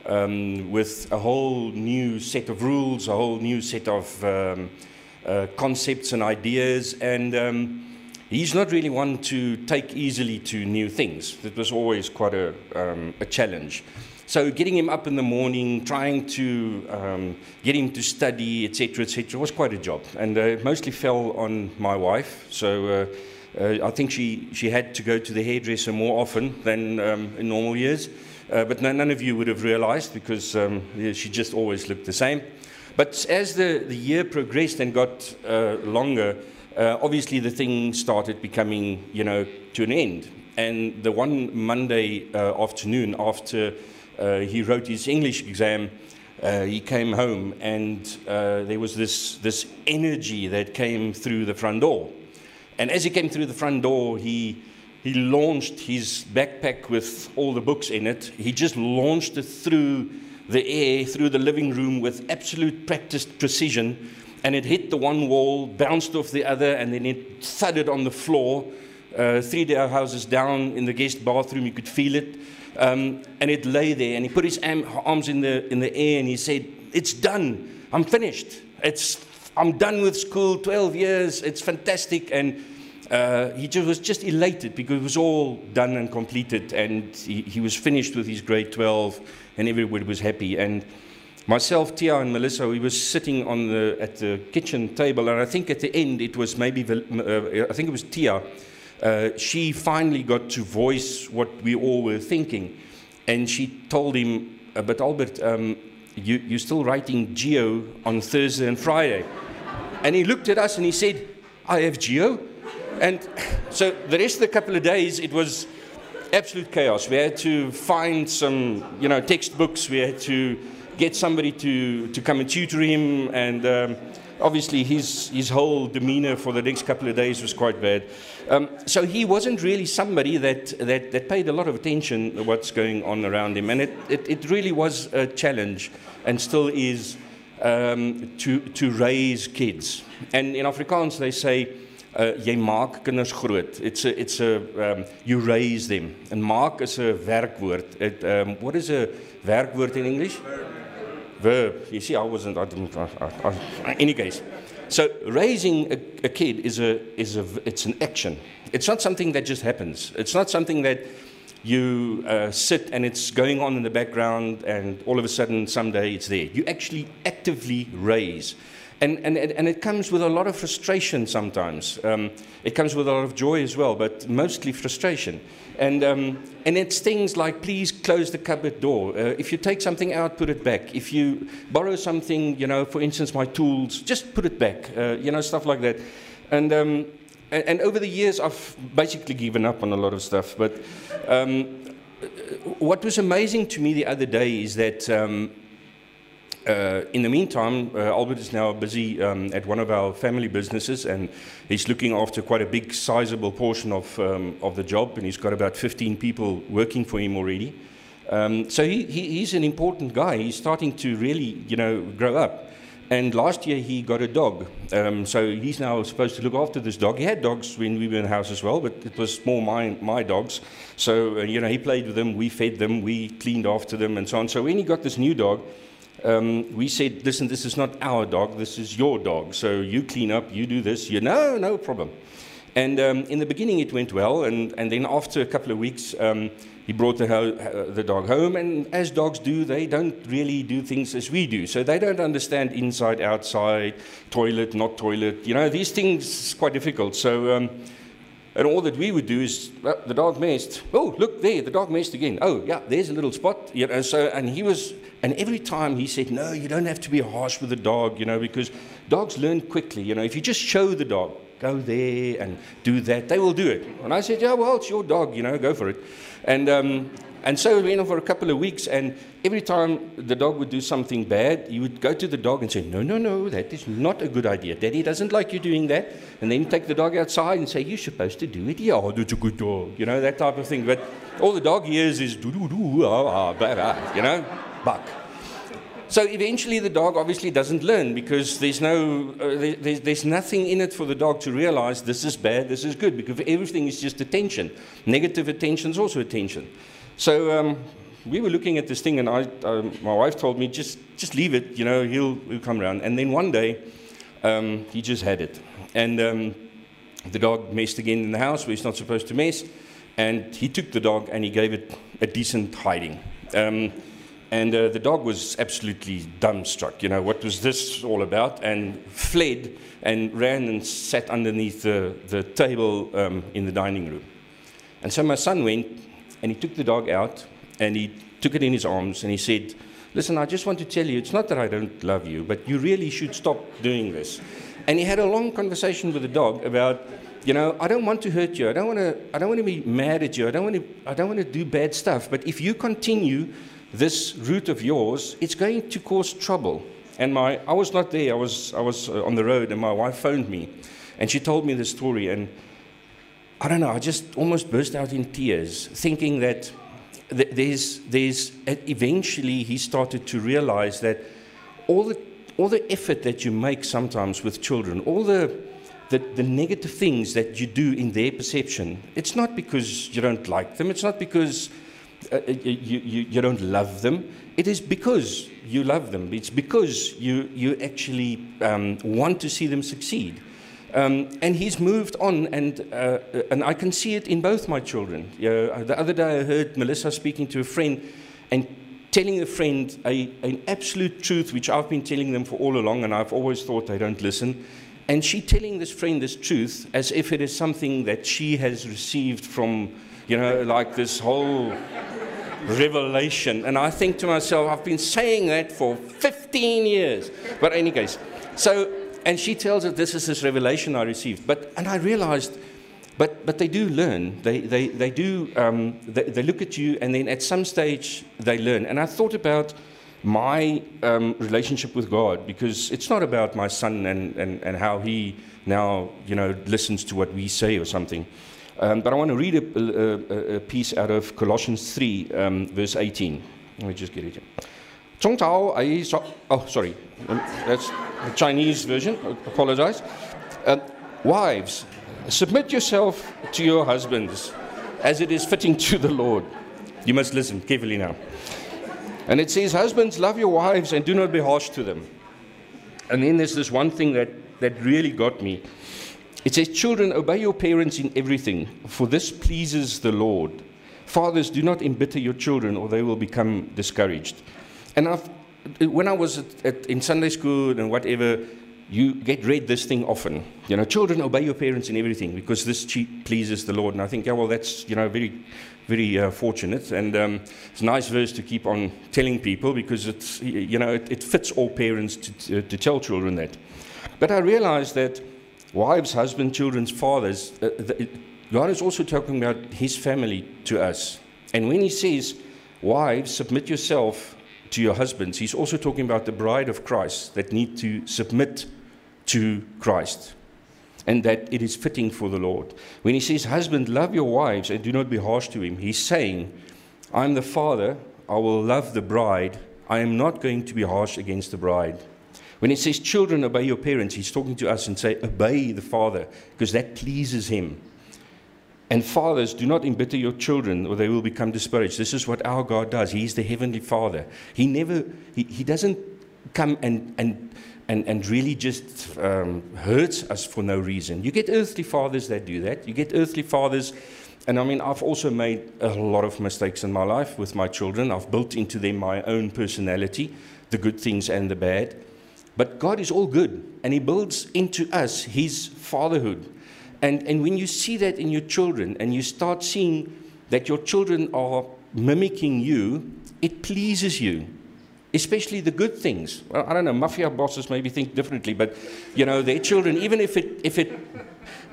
um, with a whole new set of rules, a whole new set of um, uh, concepts and ideas. And um, he's not really one to take easily to new things. That was always quite a, um, a challenge. So getting him up in the morning, trying to um, get him to study, etc., etc., was quite a job, and uh, it mostly fell on my wife. So uh, uh, I think she she had to go to the hairdresser more often than um, in normal years. Uh, but none, none, of you would have realized because um, she just always looked the same. But as the, the year progressed and got uh, longer, uh, obviously the thing started becoming, you know, to an end. And the one Monday uh, afternoon after uh, he wrote his English exam, uh, he came home and there was this, this energy that came through the front door. And as he came through the front door, he he launched his backpack with all the books in it. He just launched it through the air, through the living room with absolute practiced precision. And it hit the one wall, bounced off the other, and then it thudded on the floor. Uh, three houses down in the guest bathroom, you could feel it. Um, and it lay there, and he put his arms in the, in the air and he said, It's done. I'm finished. It's, I'm done with school, 12 years. It's fantastic. And uh, he just, was just elated because it was all done and completed, and he, he, was finished with his grade 12, and everybody was happy. And myself, Tia, and Melissa, we were sitting on the, at the kitchen table, and I think at the end it was maybe, uh, I think it was Tia. Uh, she finally got to voice what we all were thinking, and she told him, uh, "But Albert, um, you, you're still writing geo on Thursday and Friday." and he looked at us and he said, "I have geo." And so the rest of the couple of days, it was absolute chaos. We had to find some, you know, textbooks. We had to get somebody to, to come and tutor him. And um, obviously, his, his whole demeanor for the next couple of days was quite bad. Um, so he wasn't really somebody that, that, that paid a lot of attention to what's going on around him. And it, it, it really was a challenge and still is um, to, to raise kids. And in Afrikaans, they say, uh, jy maak kinders groot. It's a, it's a um, you raise them. En maak is 'n werkwoord. It um, what is a werkwoord in English? Verb. You see I wasn't I didn't I, I, I, any case. So raising a, a kid is a is a it's an action. It's not something that just happens. It's not something that you uh, sit and it's going on in the background and all of a sudden someday it's there. You actually actively raise. And, and, and it comes with a lot of frustration sometimes. Um, it comes with a lot of joy as well, but mostly frustration. And, um, and it's things like please close the cupboard door. Uh, if you take something out, put it back. If you borrow something, you know, for instance, my tools, just put it back. Uh, you know, stuff like that. And, um, and, and, over the years, I've basically given up on a lot of stuff. But um, what was amazing to me the other day is that um, uh, in the meantime, uh, Albert is now busy um, at one of our family businesses, and he's looking after quite a big, sizable portion of, um, of the job, and he's got about 15 people working for him already. Um, so he, he, he's an important guy. He's starting to really, you know, grow up. And last year he got a dog. Um, so he's now supposed to look after this dog. He had dogs when we were in the house as well, but it was more my, my dogs. So, uh, you know, he played with them, we fed them, we cleaned after them, and so on. So when he got this new dog, um, we said, listen, this is not our dog, this is your dog. So you clean up, you do this. You know, no problem. And um, in the beginning, it went well. And, and then after a couple of weeks, um, he brought the, ho- uh, the dog home. And as dogs do, they don't really do things as we do. So they don't understand inside, outside, toilet, not toilet. You know, these things quite difficult. So, um, and all that we would do is, well, the dog messed. Oh, look there, the dog messed again. Oh, yeah, there's a little spot. You know, so, and he was and every time he said, No, you don't have to be harsh with the dog, you know, because dogs learn quickly. You know, if you just show the dog, go there and do that, they will do it. And I said, Yeah, well, it's your dog, you know, go for it. And, um, and so we went on for a couple of weeks, and every time the dog would do something bad, you would go to the dog and say, No, no, no, that is not a good idea. Daddy doesn't like you doing that. And then take the dog outside and say, You're supposed to do it. Yeah, that's a good dog. You know, that type of thing. But all the dog hears is, doo doo doo, ah, ah, blah, blah, you know buck. So eventually the dog obviously doesn't learn because there's, no, uh, there's, there's nothing in it for the dog to realize this is bad, this is good, because everything is just attention. Negative attention is also attention. So um, we were looking at this thing, and I, um, my wife told me, just, just leave it, you know, he'll, he'll come around. And then one day, um, he just had it. And um, the dog messed again in the house where he's not supposed to mess. And he took the dog and he gave it a decent hiding. Um, and uh, the dog was absolutely dumbstruck. You know, what was this all about? And fled and ran and sat underneath the, the table um, in the dining room. And so my son went and he took the dog out and he took it in his arms and he said, Listen, I just want to tell you, it's not that I don't love you, but you really should stop doing this. And he had a long conversation with the dog about, you know, I don't want to hurt you. I don't want to, I don't want to be mad at you. I don't want to, I don't want to do bad stuff. But if you continue this route of yours, it's going to cause trouble. And my, I was not there, I was, I was uh, on the road, and my wife phoned me. And she told me the story. And I don't know, I just almost burst out in tears, thinking that th- there's, there's, eventually he started to realize that all the, all the effort that you make sometimes with children, all the, the, the negative things that you do in their perception, it's not because you don't like them, it's not because uh, uh, you, you, you don't love them. It is because you love them. It's because you, you actually um, want to see them succeed. Um, and he's moved on, and, uh, and I can see it in both my children. the other day I heard Melissa speaking to a friend and telling a friend a, an absolute truth which I've been telling them for all along, and I've always thought they don't listen. And she telling this friend this truth as if it is something that she has received from, you know, like this whole revelation. And I think to myself, I've been saying that for 15 years. But, any case, so, and she tells us this is this revelation I received. But, and I realized, but, but they do learn. They, they, they do, um, they, they look at you, and then at some stage, they learn. And I thought about my um, relationship with God because it's not about my son and, and, and how he now, you know, listens to what we say or something. Um, but I want to read a, a, a, piece out of Colossians 3, um, verse 18. Let me just get it here. Oh, sorry. Um, that's the Chinese version. I apologize. Uh, wives, submit yourself to your husbands as it is fitting to the Lord. You must listen carefully now. And it says, Husbands, love your wives and do not be harsh to them. And then there's this one thing that, that really got me. It says, Children, obey your parents in everything, for this pleases the Lord. Fathers, do not embitter your children, or they will become discouraged. And I've, when I was at, at, in Sunday school and whatever, you get read this thing often. You know, children obey your parents in everything because this pleases the Lord. And I think, yeah, well, that's you know very, very uh, fortunate, and um, it's a nice verse to keep on telling people because it's you know it, it fits all parents to, to, to tell children that. But I realized that wives, husbands, children's fathers, uh, the, God is also talking about His family to us. And when He says, "Wives, submit yourself." To your husbands, he's also talking about the bride of Christ that need to submit to Christ and that it is fitting for the Lord. When he says, Husband, love your wives and do not be harsh to him, he's saying, I'm the father, I will love the bride, I am not going to be harsh against the bride. When it says, Children, obey your parents, he's talking to us and say, Obey the father, because that pleases him. And fathers, do not embitter your children, or they will become discouraged. This is what our God does. He's the heavenly Father. He never, he, he doesn't come and, and, and, and really just um, hurts us for no reason. You get earthly fathers that do that. You get earthly fathers, and I mean, I've also made a lot of mistakes in my life with my children. I've built into them my own personality, the good things and the bad. But God is all good, and He builds into us His fatherhood. And, and when you see that in your children and you start seeing that your children are mimicking you, it pleases you, especially the good things. Well, I don't know, mafia bosses maybe think differently, but you know, their children, even if it, if it,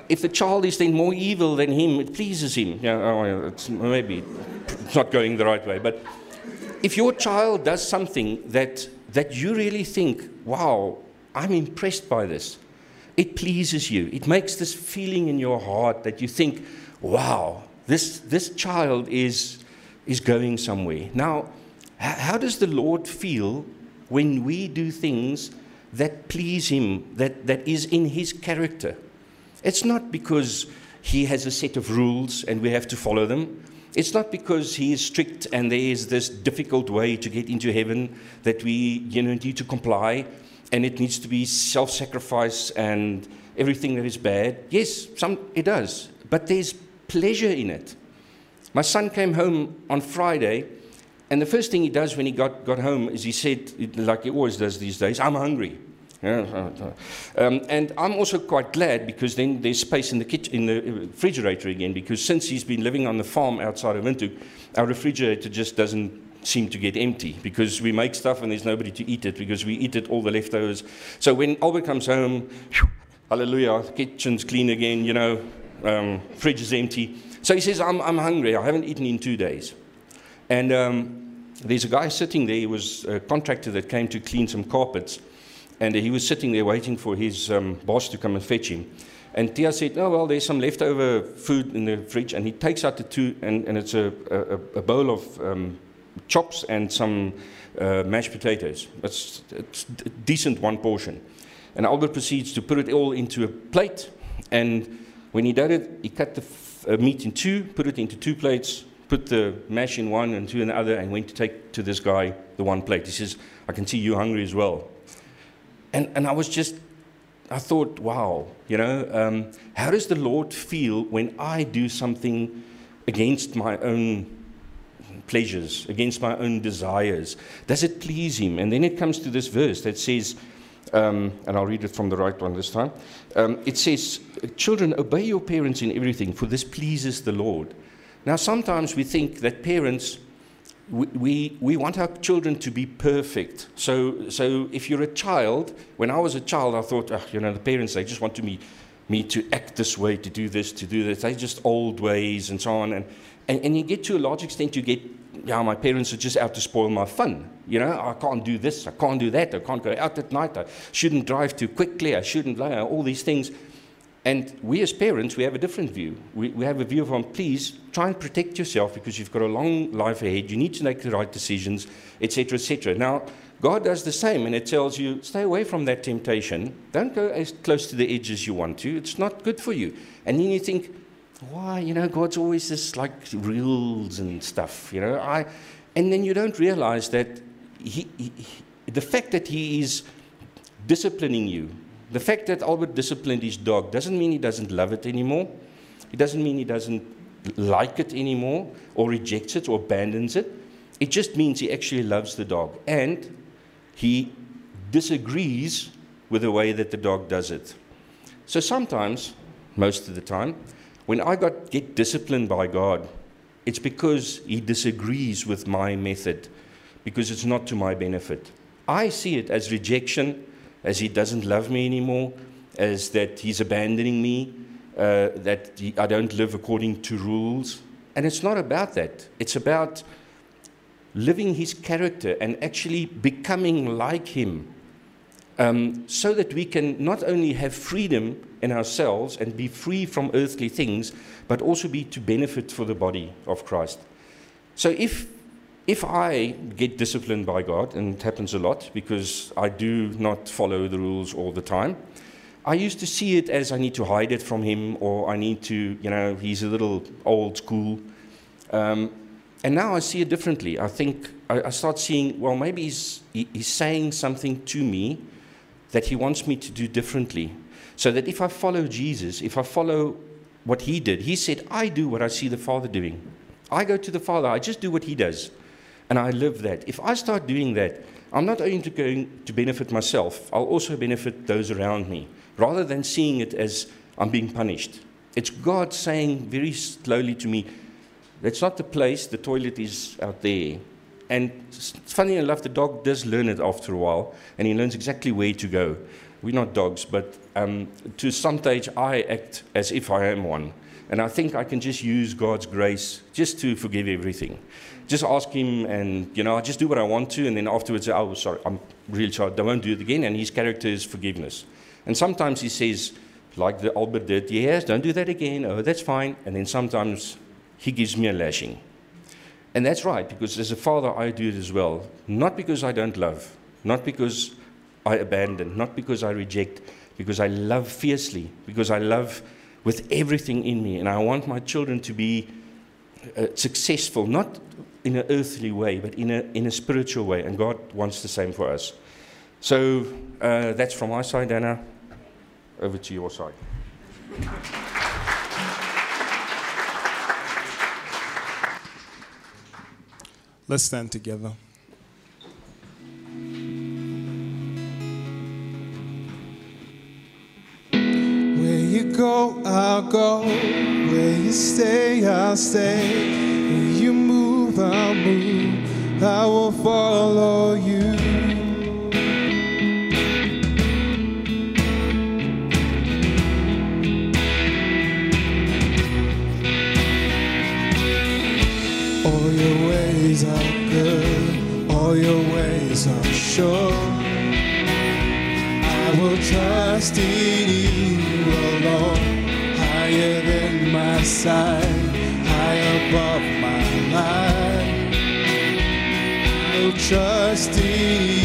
if the child is then more evil than him, it pleases him. Yeah, oh, it's maybe it's not going the right way, but if your child does something that that you really think, wow, I'm impressed by this it pleases you. It makes this feeling in your heart that you think, wow, this, this child is, is going somewhere. Now, how does the Lord feel when we do things that please Him, that, that is in His character? It's not because He has a set of rules and we have to follow them. It's not because He is strict and there is this difficult way to get into heaven that we you know, need to comply and it needs to be self sacrifice and everything that is bad. Yes, some, it does, but there's pleasure in it. My son came home on Friday, and the first thing he does when he got, got home is he said, like he always does these days, I'm hungry. Um, and I'm also quite glad because then there's space in the, kitchen, in the refrigerator again. Because since he's been living on the farm outside of Windhoek, our refrigerator just doesn't seem to get empty because we make stuff and there's nobody to eat it because we eat it all the leftovers. So when Albert comes home, hallelujah, kitchen's clean again, you know, um, fridge is empty. So he says, I'm, I'm hungry. I haven't eaten in two days. And um, there's a guy sitting there. He was a contractor that came to clean some carpets. And he was sitting there waiting for his um, boss to come and fetch him. And Tia said, Oh, well, there's some leftover food in the fridge. And he takes out the two, and, and it's a, a, a bowl of um, chops and some uh, mashed potatoes. That's, it's a decent one portion. And Albert proceeds to put it all into a plate. And when he did it, he cut the uh, meat in two, put it into two plates, put the mash in one and two in the other, and went to take to this guy the one plate. He says, I can see you're hungry as well. And, and I was just, I thought, wow, you know, um, how does the Lord feel when I do something against my own pleasures, against my own desires? Does it please Him? And then it comes to this verse that says, um, and I'll read it from the right one this time. Um, it says, Children, obey your parents in everything, for this pleases the Lord. Now, sometimes we think that parents, we, we, we want our children to be perfect. So, so if you're a child, when I was a child, I thought, oh, you know, the parents, they just want to me, me to act this way, to do this, to do this. They just old ways and so on. And, and, and you get to a large extent, you get, yeah, my parents are just out to spoil my fun. You know, I can't do this, I can't do that, I can't go out at night, I shouldn't drive too quickly, I shouldn't, you know, all these things. And we as parents, we have a different view. We, we have a view of, um, please try and protect yourself because you've got a long life ahead. You need to make the right decisions, etc., etc. Now, God does the same, and it tells you, stay away from that temptation. Don't go as close to the edge as you want to. It's not good for you. And then you think, why? You know, God's always this like rules and stuff. You know, I, and then you don't realize that he, he, the fact that He is disciplining you, the fact that Albert disciplined his dog, doesn't mean he doesn't love it anymore. It doesn't mean he doesn't like it anymore, or rejects it, or abandons it. It just means he actually loves the dog, and he disagrees with the way that the dog does it. So sometimes, most of the time, when I got, get disciplined by God, it's because He disagrees with my method, because it's not to my benefit. I see it as rejection, as He doesn't love me anymore, as that He's abandoning me, uh, that he, I don't live according to rules. And it's not about that. It's about living His character and actually becoming like Him um, so that we can not only have freedom in ourselves and be free from earthly things, but also be to benefit for the body of Christ. So if if I get disciplined by God, and it happens a lot because I do not follow the rules all the time, I used to see it as I need to hide it from him, or I need to, you know, he's a little old school. Um, and now I see it differently. I think I, I start seeing, well, maybe he's, he, he's saying something to me that he wants me to do differently. So that if I follow Jesus, if I follow what he did, he said, I do what I see the Father doing. I go to the Father, I just do what he does. And I live that. If I start doing that, I'm not only going to benefit myself, I'll also benefit those around me, rather than seeing it as I'm being punished. It's God saying very slowly to me, That's not the place, the toilet is out there. And funny enough, the dog does learn it after a while, and he learns exactly where to go. We're not dogs, but um, to some stage, I act as if I am one. And I think I can just use God's grace just to forgive everything. Just ask Him, and you know, I just do what I want to, and then afterwards, oh, sorry, I'm really sorry, I won't do it again. And His character is forgiveness. And sometimes He says, like the Albert did, yes, don't do that again. Oh, that's fine. And then sometimes He gives me a lashing. And that's right, because as a father, I do it as well. Not because I don't love, not because I abandon, not because I reject, because I love fiercely, because I love with everything in me. And I want my children to be uh, successful, not in an earthly way, but in a, in a spiritual way. And God wants the same for us. So uh, that's from my side, Anna. Over to your side. Let's stand together. Where you go, I'll go. Where you stay, I'll stay. Where you move, I'll move. I will follow you. Ways are good, all your ways are sure. I will trust in you alone, higher than my sight, high above my life. I will trust in you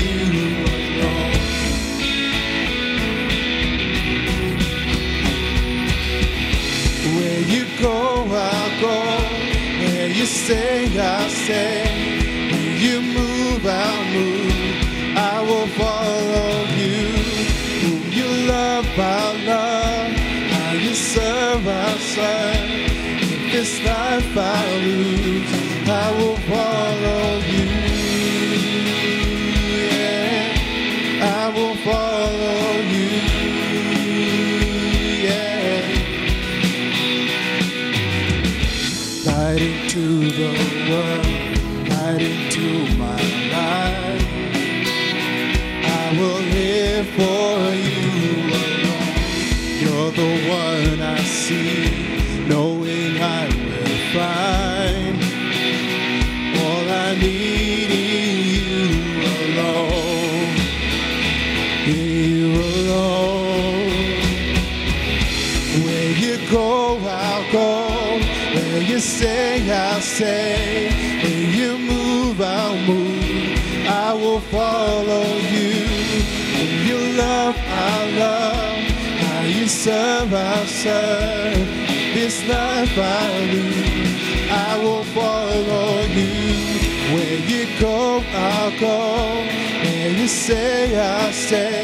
Stay, I'll stay. Where you move, I'll move. I will follow you. Whom you love, I'll love. How you serve, I'll serve. If this life I lose, I will follow you. Serve, I'll serve. This life I lose. I will follow you. Where you go, I'll go. Where you stay, I'll stay.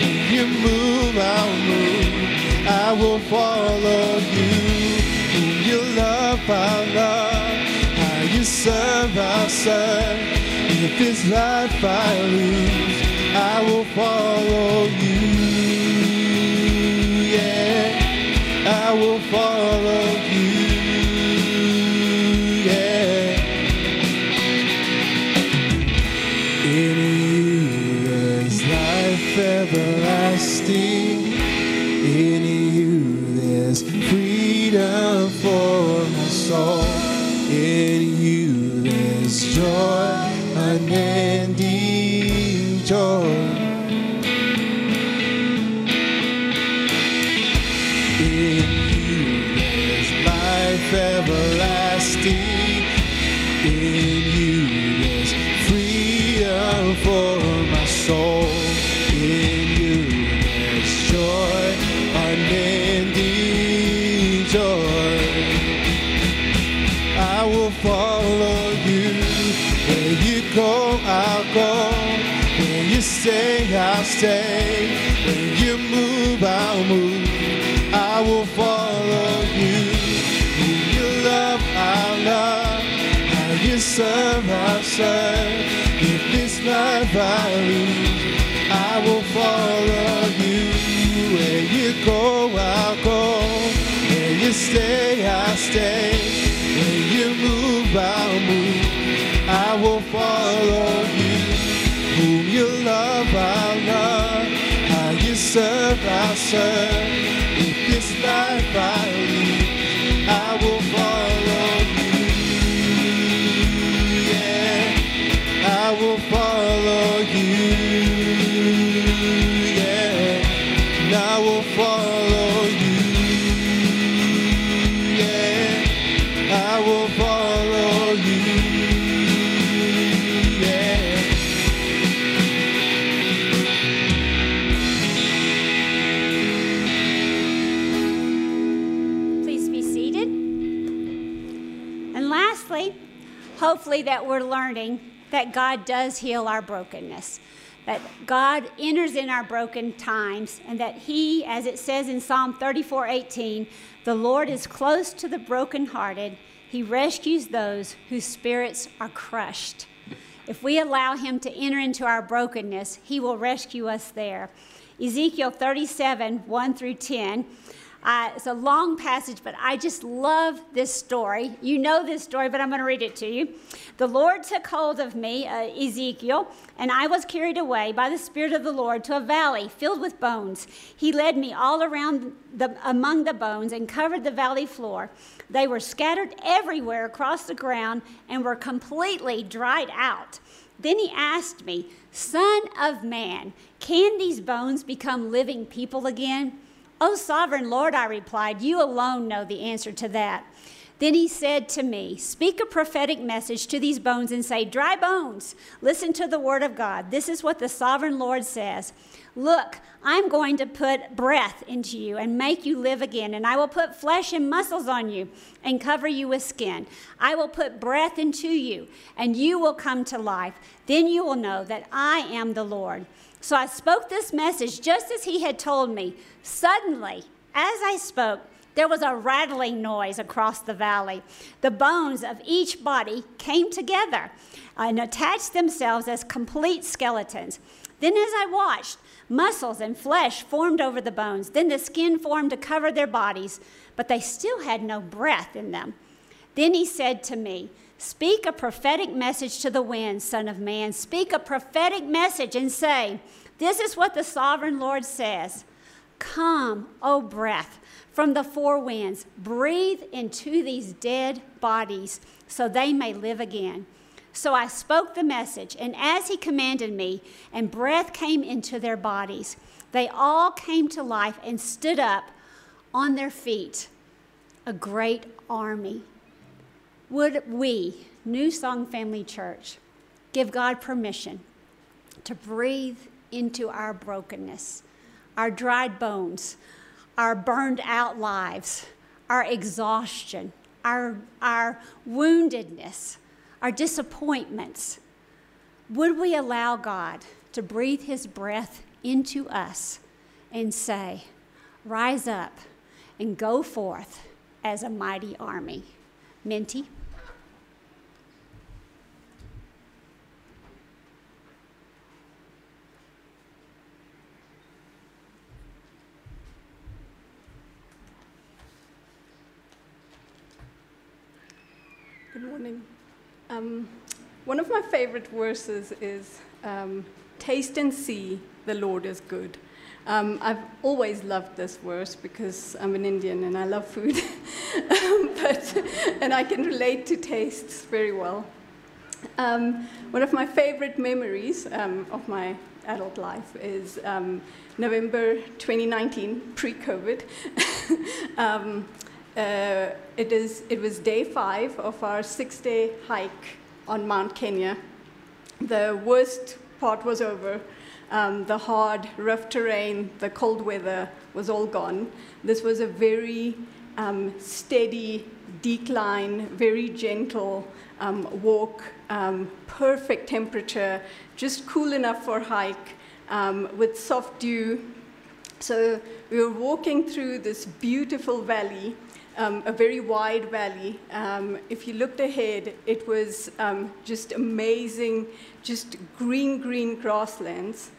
Where you move, I'll move. I will follow you. Whom you love, I'll love. How you serve, I'll serve. If it's life I lose, I will follow you. Father. I'll. Where you move, I'll move. I will follow you. Who you love, I'll love. How you serve, I'll serve. If this life I lose, I will follow you. Where you go, I'll go. Where you stay, I'll stay. How that we're learning that God does heal our brokenness, that God enters in our broken times, and that He, as it says in Psalm 34 18, the Lord is close to the brokenhearted. He rescues those whose spirits are crushed. If we allow Him to enter into our brokenness, He will rescue us there. Ezekiel 37 1 through 10. It's a long passage, but I just love this story. You know this story, but I'm going to read it to you. The Lord took hold of me, uh, Ezekiel, and I was carried away by the Spirit of the Lord to a valley filled with bones. He led me all around the, among the bones and covered the valley floor. They were scattered everywhere across the ground and were completely dried out. Then he asked me, Son of man, can these bones become living people again? O sovereign Lord, I replied, you alone know the answer to that. Then he said to me, Speak a prophetic message to these bones and say, Dry bones, listen to the word of God. This is what the sovereign Lord says Look, I'm going to put breath into you and make you live again, and I will put flesh and muscles on you and cover you with skin. I will put breath into you, and you will come to life. Then you will know that I am the Lord. So I spoke this message just as he had told me. Suddenly, as I spoke, there was a rattling noise across the valley. The bones of each body came together and attached themselves as complete skeletons. Then, as I watched, muscles and flesh formed over the bones. Then the skin formed to cover their bodies, but they still had no breath in them. Then he said to me, Speak a prophetic message to the wind, Son of Man. Speak a prophetic message and say, This is what the sovereign Lord says Come, O breath, from the four winds, breathe into these dead bodies so they may live again. So I spoke the message, and as he commanded me, and breath came into their bodies, they all came to life and stood up on their feet, a great army. Would we, New Song Family Church, give God permission to breathe into our brokenness, our dried bones, our burned out lives, our exhaustion, our, our woundedness, our disappointments? Would we allow God to breathe His breath into us and say, Rise up and go forth as a mighty army? Minty? Good morning. Um, one of my favorite verses is um, taste and see the Lord is good. Um, I've always loved this verse because I'm an Indian and I love food, um, but, and I can relate to tastes very well. Um, one of my favorite memories um, of my adult life is November 2019, pre-COVID. um, uh, it, is, it was day five of our six-day hike on Mount Kenya. The worst part was over. Um, the hard, rough terrain, the cold weather was all gone. This was a very um, steady decline, very gentle um, walk, um, perfect temperature, just cool enough for hike, um, with soft dew. So we were walking through this beautiful valley, um, a very wide valley. Um, if you looked ahead, it was um, just amazing, just green, green grasslands.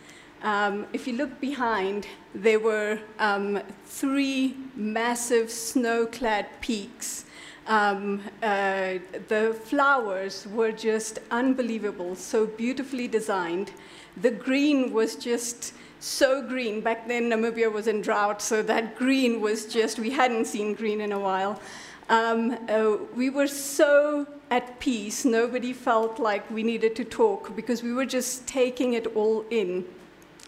Um, if you look behind, there were um, three massive snow-clad peaks. Um, uh, the flowers were just unbelievable, so beautifully designed. The green was just so green. Back then, Namibia was in drought, so that green was just, we hadn't seen green in a while. Um, uh, we were so at peace, nobody felt like we needed to talk because we were just taking it all in.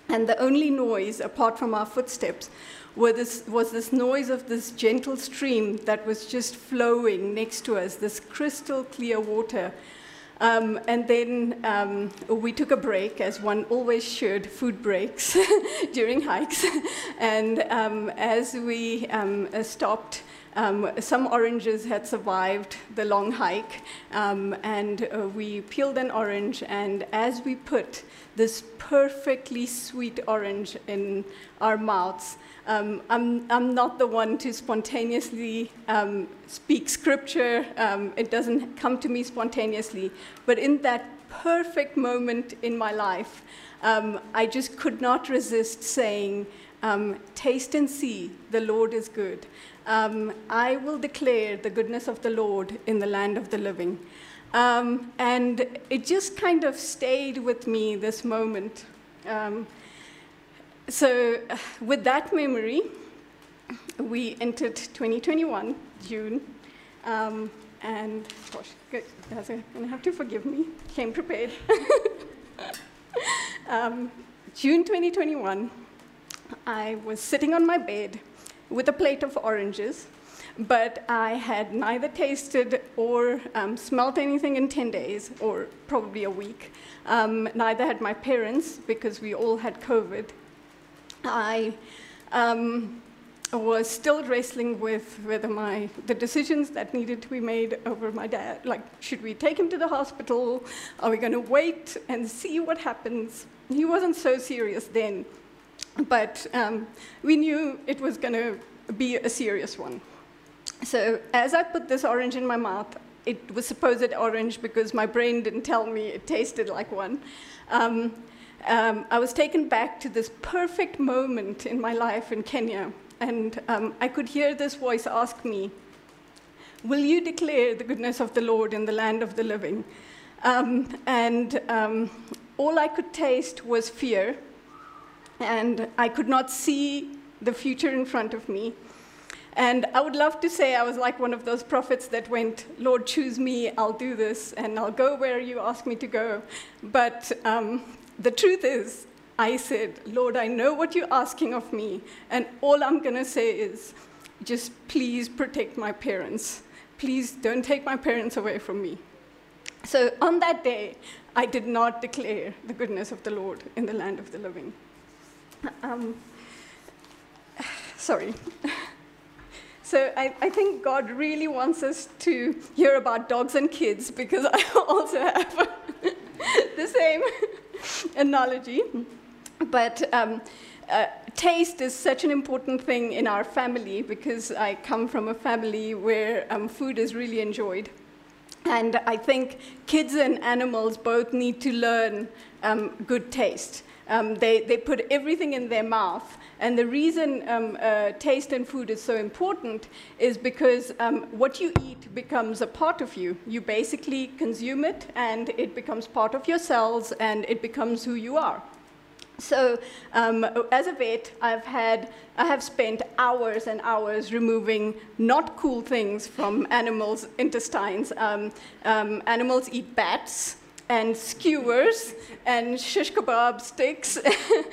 And the only noise, apart from our footsteps, this, was this noise of this gentle stream that was just flowing next to us, this crystal clear water. Um, and then um, we took a break, as one always should, food breaks during hikes. and um, as we um, stopped, um, some oranges had survived the long hike, um, and uh, we peeled an orange, and as we put this perfectly sweet orange in our mouths, um, I'm, I'm not the one to spontaneously um, speak scripture. Um, it doesn't come to me spontaneously. But in that perfect moment in my life, um, I just could not resist saying, Taste and see, the Lord is good um, I will declare the goodness of the Lord in the land of the living. Um, and it just kind of stayed with me this moment. So, with that memory, we entered 2021, June. Um, and gosh, guys are to have to forgive me. Came prepared. Um, June 2021, I was sitting on my bed with a plate of oranges, but I had neither tasted or um, smelt anything in 10 days, or probably a week. Um, neither had my parents, because we all had COVID. I um, was still wrestling with whether my the decisions that needed to be made over my dad like should we take him to the hospital are we going to wait and see what happens he wasn't so serious then but um, we knew it was going to be a serious one. So as I put this orange in my mouth, it was supposed orange because my brain didn't tell me it tasted like one. Um, um, I was taken back to this perfect moment in my life in Kenya, and um, I could hear this voice ask me, Will you declare the goodness of the Lord in the land of the living? Um, and um, all I could taste was fear and I could not see the future in front of me. And I would love to say I was like one of those prophets that went, Lord, choose me, I'll do this, and I'll go where you ask me to go. But um, the truth is, I said, Lord, I know what you're asking of me, and all I'm going to say is, just please protect my parents. Please don't take my parents away from me. So on that day, I did not declare the goodness of the Lord in the land of the living. Um, sorry. So I, I, think God really wants us to hear about dogs and kids because I also have the same analogy. But um, uh, taste is such an important thing in our family because I come from a family where um, food is really enjoyed. And I think kids and animals both need to learn um, good taste. Um, they, they put everything in their mouth. And the reason um, uh, taste in food is so important is because um, what you eat becomes a part of you. You basically consume it, and it becomes part of your cells, and it becomes who you are. So, um, as a vet, I've had, I have spent hours and hours removing not cool things from animals' intestines. Um, um, animals eat bats and skewers and shish kebab sticks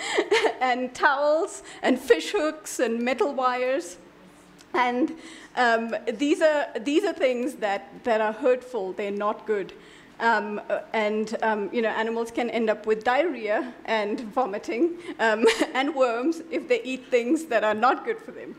and towels and fish hooks and metal wires. And um, these, are, these are things that, that are hurtful, they're not good. Um, and um, you know, animals can end up with diarrhea and vomiting um, and worms if they eat things that are not good for them.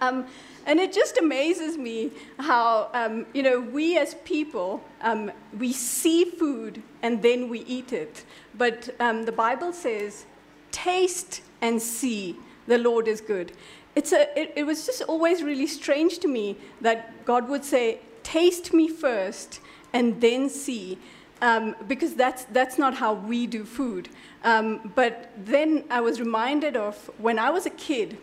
Um, and it just amazes me how um, you know we as people um, we see food and then we eat it, but the Bible says, "Taste and see the Lord is good." It's a, it, it was just always really strange to me that God would say, "Taste me first and then see, um, because that's, that's not how we do food. Um, but then I was reminded of when I was a kid,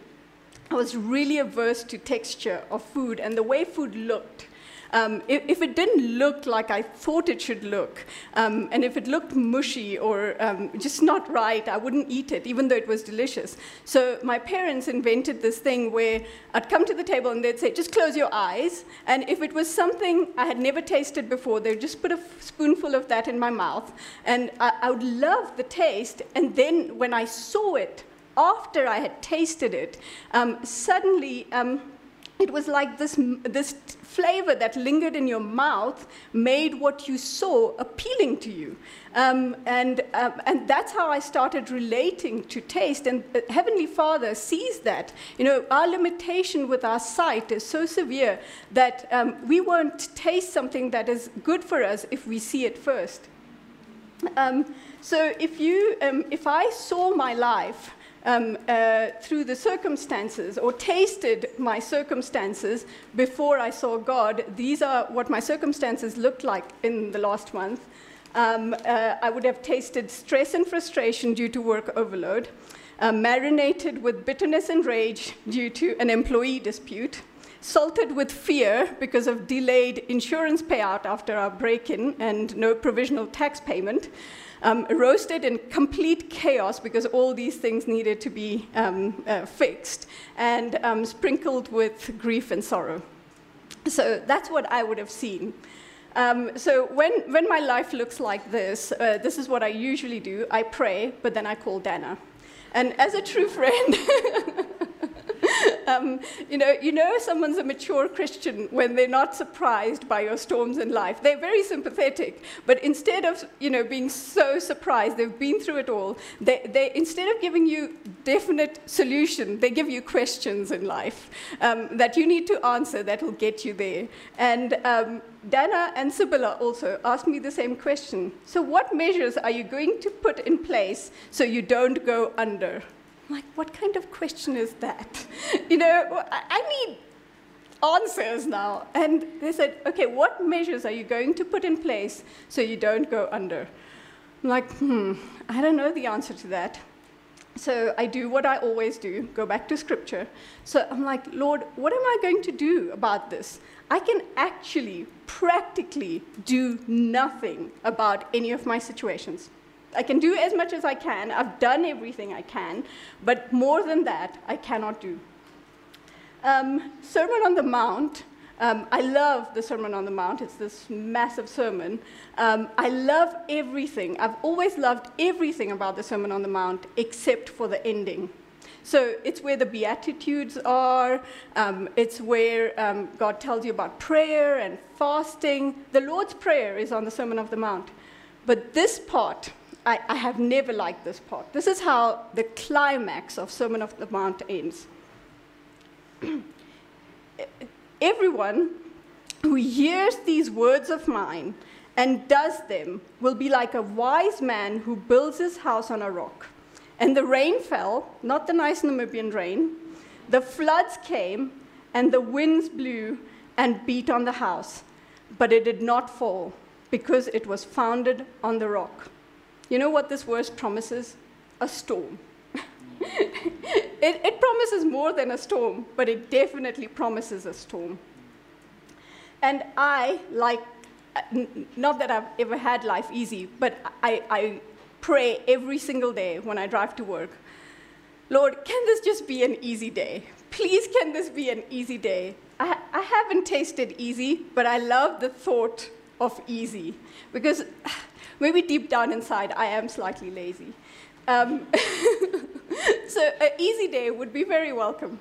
I was really averse to texture of food and the way food looked. Um, if, if, it didn't look like I thought it should look, um, and if it looked mushy or um, just not right, I wouldn't eat it, even though it was delicious. So my parents invented this thing where I'd come to the table and they'd say, just close your eyes. And if it was something I had never tasted before, they'd just put a spoonful of that in my mouth. And I, I would love the taste. And then when I saw it, after I had tasted it, um, suddenly um, it was like this, this flavor that lingered in your mouth made what you saw appealing to you. Um, and, um, and that's how I started relating to taste. And uh, Heavenly Father sees that. You know, our limitation with our sight is so severe that um, we won't taste something that is good for us if we see it first. Um, so if, you, um, if I saw my life um, uh, through the circumstances or tasted my circumstances before I saw God. These are what my circumstances looked like in the last month. Um, uh, I would have tasted stress and frustration due to work overload, uh, marinated with bitterness and rage due to an employee dispute, salted with fear because of delayed insurance payout after our break in and no provisional tax payment um, roasted in complete chaos because all these things needed to be um, uh, fixed, and um, sprinkled with grief and sorrow. So that's what I would have seen. Um, so when, when my life looks like this, uh, this is what I usually do. I pray, but then I call Dana. And as a true friend, um, you, know, you know someone's a mature Christian when they're not surprised by your storms in life. They're very sympathetic, but instead of you know, being so surprised, they've been through it all, they, they, instead of giving you definite solution, they give you questions in life um, that you need to answer that will get you there. And um, Dana and Sibylla also asked me the same question. So what measures are you going to put in place so you don't go under? Like, what kind of question is that? you know, I need answers now. And they said, okay, what measures are you going to put in place so you don't go under? I'm like, hmm, I don't know the answer to that. So I do what I always do, go back to scripture. So I'm like, Lord, what am I going to do about this? I can actually, practically do nothing about any of my situations. I can do as much as I can. I've done everything I can, but more than that, I cannot do. Um, Sermon on the Mount. Um, I love the Sermon on the Mount. It's this massive sermon. Um, I love everything. I've always loved everything about the Sermon on the Mount except for the ending. So it's where the Beatitudes are, um, it's where um, God tells you about prayer and fasting. The Lord's Prayer is on the Sermon of the Mount. But this part, I, I have never liked this part. This is how the climax of Sermon of the Mount ends. Everyone who hears these words of mine and does them will be like a wise man who builds his house on a rock. And the rain fell, not the nice Namibian rain. The floods came, and the winds blew and beat on the house. But it did not fall, because it was founded on the rock. You know what this verse promises? a storm. it, it promises more than a storm, but it definitely promises a storm. And I, like, uh, not that I've ever had life easy, but I, I pray every single day when I drive to work Lord, can this just be an easy day? Please, can this be an easy day? I, I haven't tasted easy, but I love the thought of easy because maybe deep down inside I am slightly lazy. Um, so, an easy day would be very welcome.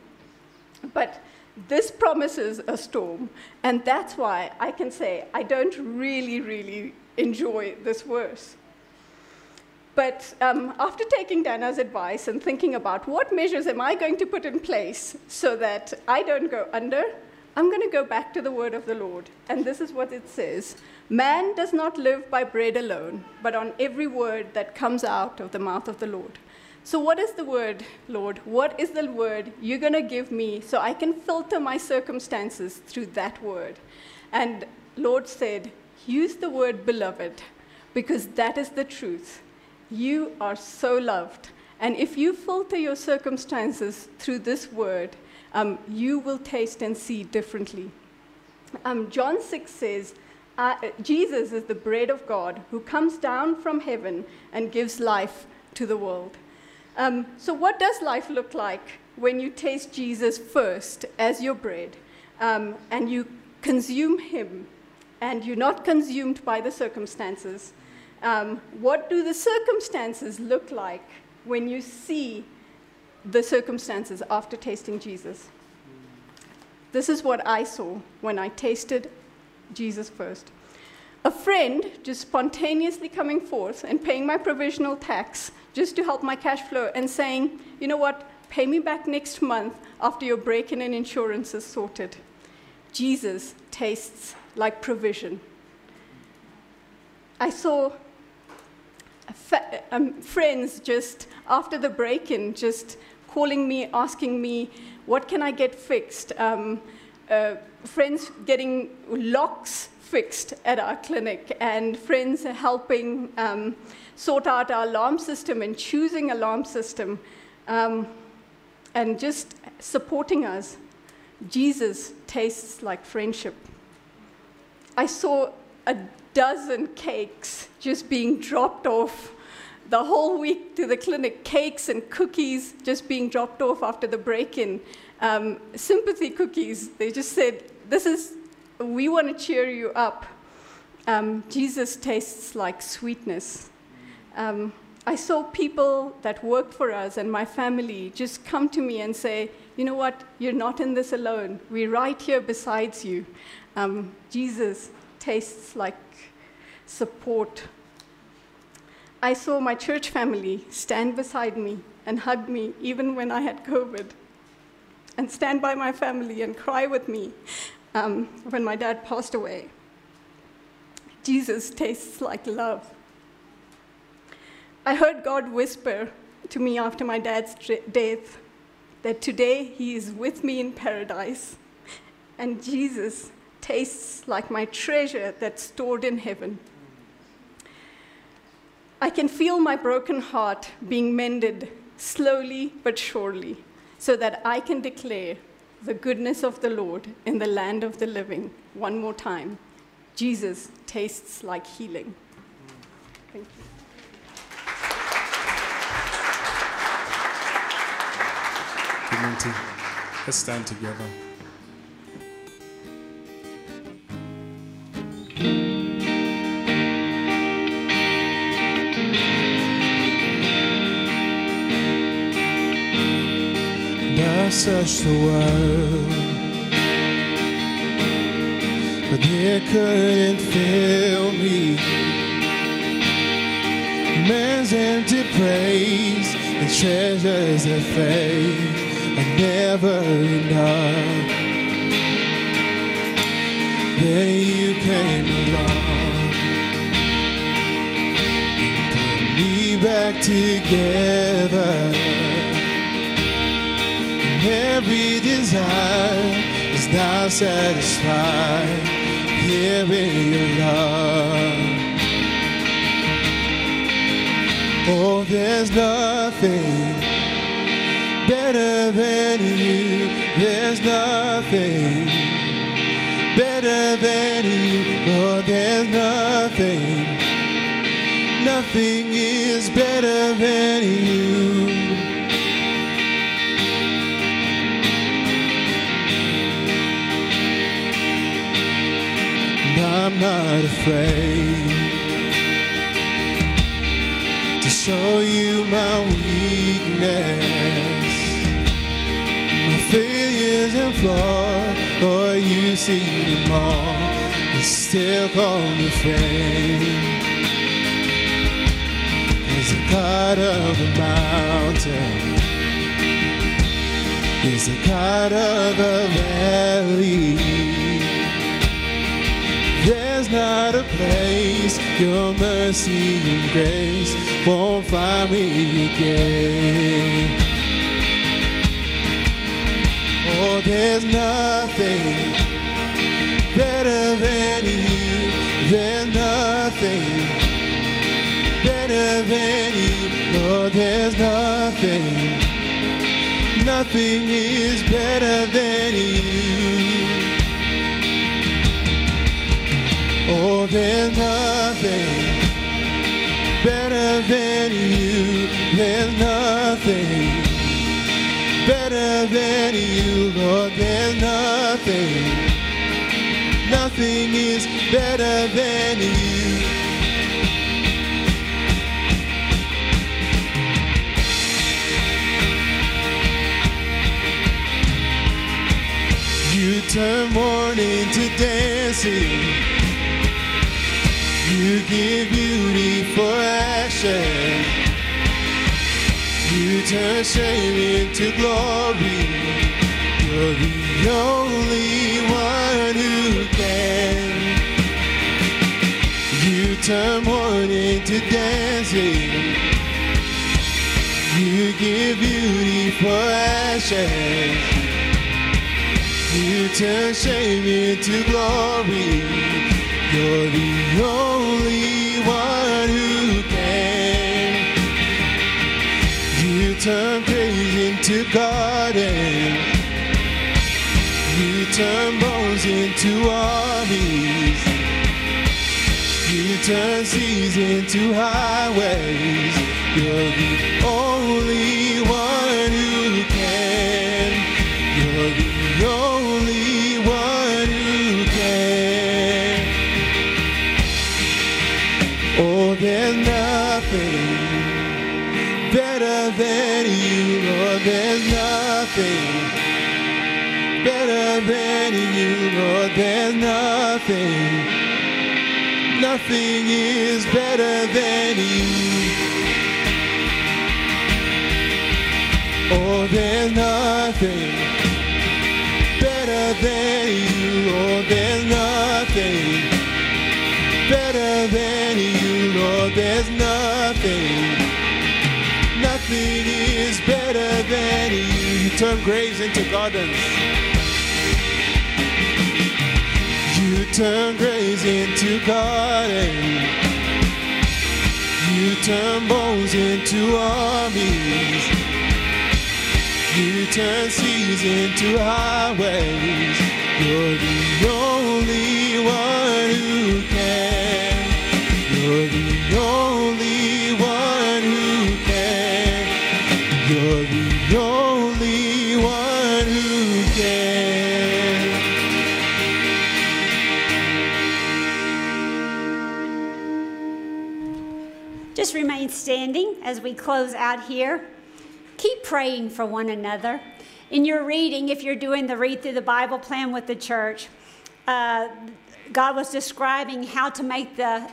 But this promises a storm, and that's why I can say I don't really, really enjoy this verse. But um, after taking Dana's advice and thinking about what measures am I going to put in place so that I don't go under, I'm going to go back to the word of the Lord. And this is what it says Man does not live by bread alone, but on every word that comes out of the mouth of the Lord. So, what is the word, Lord? What is the word you're going to give me so I can filter my circumstances through that word? And Lord said, use the word beloved, because that is the truth. You are so loved. And if you filter your circumstances through this word, um, you will taste and see differently. Um, John 6 says, uh, Jesus is the bread of God who comes down from heaven and gives life to the world. Um, so, what does life look like when you taste Jesus first as your bread um, and you consume him and you're not consumed by the circumstances? Um, what do the circumstances look like when you see the circumstances after tasting Jesus? This is what I saw when I tasted Jesus first. A friend just spontaneously coming forth and paying my provisional tax just to help my cash flow and saying, you know what, pay me back next month after your break in and insurance is sorted. Jesus tastes like provision. I saw um, friends just after the break in, just calling me, asking me, what can I get fixed? Um, uh, friends getting locks fixed at our clinic, and friends helping um, sort out our alarm system and choosing alarm system, um, and just supporting us. Jesus tastes like friendship. I saw a dozen cakes just being dropped off the whole week to the clinic, cakes and cookies just being dropped off after the break in. Um, sympathy cookies, they just said, This is, we want to cheer you up. Um, Jesus tastes like sweetness. Um, I saw people that worked for us and my family just come to me and say, You know what? You're not in this alone. We're right here besides you. Um, Jesus tastes like support. I saw my church family stand beside me and hug me even when I had COVID, and stand by my family and cry with me um, when my dad passed away. Jesus tastes like love. I heard God whisper to me after my dad's death that today he is with me in paradise, and Jesus tastes like my treasure that's stored in heaven. I can feel my broken heart being mended slowly but surely, so that I can declare the goodness of the Lord in the land of the living one more time. Jesus tastes like healing. Thank you. Let's stand together. Searched the world, but they couldn't fill me. Man's empty praise and treasures of faith are never enough. Then you came along and put me back together every desire is now satisfied here in your love. Oh, there's nothing better than you. There's nothing better than you. Oh, there's nothing. Nothing is better than you. And I'm not afraid to show you my weakness, my failures and flaws. For you see them all, and still call me friend. Is the God of the mountain. Is the God of the valley. There's not a place your mercy and grace won't find me again. Oh, there's nothing better than you. There's nothing better than you. Lord, there's nothing. Nothing is better than you. Oh, there's nothing better than you. There's nothing than you, Lord. There's nothing. Nothing is better than you. You turn mourning to dancing. You give beauty for ashes. You turn shame into glory. You're the only one who can. You turn mourning to dancing. You give beauty for ashes. You turn shame into glory. You're the only into garden. You turn bones into armies. You turn seas into highways. You're the only There's nothing. Nothing is better than you. Oh, there's nothing better than you. Oh, there's nothing better than you, Lord. There's nothing. Nothing is better than you. You turn graves into gardens. Turn graves into gardens. You turn bones into armies. You turn seas into highways. You're the only as we close out here. Keep praying for one another. In your reading, if you're doing the read through the Bible plan with the church, uh, God was describing how to make the,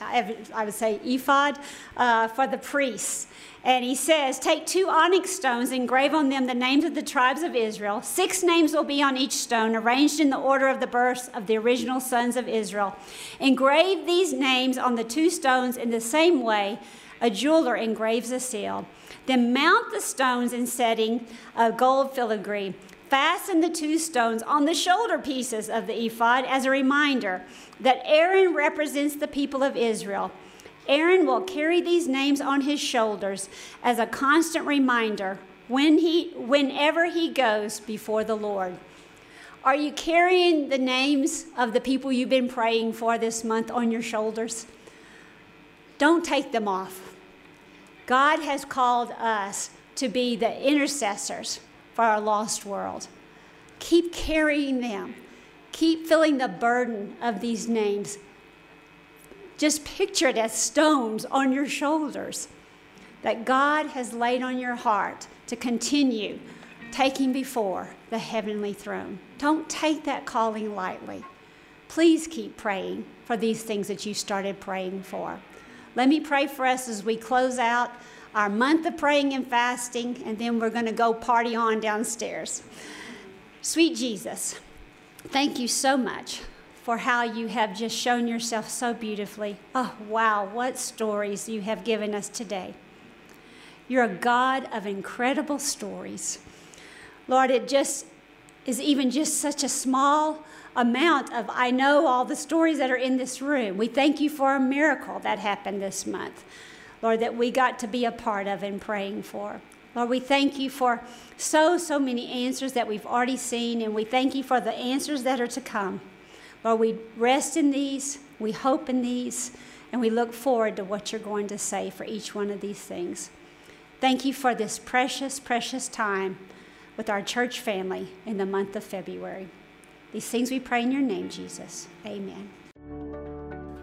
I would say, ephod uh, for the priests. And he says, Take two onyx stones, engrave on them the names of the tribes of Israel. Six names will be on each stone, arranged in the order of the births of the original sons of Israel. Engrave these names on the two stones in the same way a jeweler engraves a seal. Then mount the stones in setting of gold filigree. Fasten the two stones on the shoulder pieces of the ephod as a reminder that Aaron represents the people of Israel. Aaron will carry these names on his shoulders as a constant reminder when he, whenever he goes before the Lord. Are you carrying the names of the people you've been praying for this month on your shoulders? Don't take them off. God has called us to be the intercessors for our lost world. Keep carrying them. Keep feeling the burden of these names. Just picture it as stones on your shoulders that God has laid on your heart to continue taking before the heavenly throne. Don't take that calling lightly. Please keep praying for these things that you started praying for. Let me pray for us as we close out our month of praying and fasting, and then we're going to go party on downstairs. Sweet Jesus, thank you so much for how you have just shown yourself so beautifully. Oh, wow, what stories you have given us today. You're a God of incredible stories. Lord, it just is even just such a small amount of I know all the stories that are in this room. We thank you for a miracle that happened this month, Lord, that we got to be a part of and praying for. Lord, we thank you for so, so many answers that we've already seen, and we thank you for the answers that are to come. Lord, we rest in these, we hope in these, and we look forward to what you're going to say for each one of these things. Thank you for this precious, precious time with our church family in the month of February. These things we pray in your name, Jesus. Amen.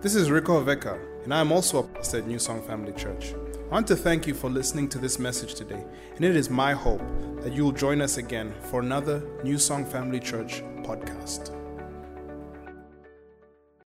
This is Rico Veka, and I am also a pastor at New Song Family Church. I want to thank you for listening to this message today, and it is my hope that you will join us again for another New Song Family Church podcast.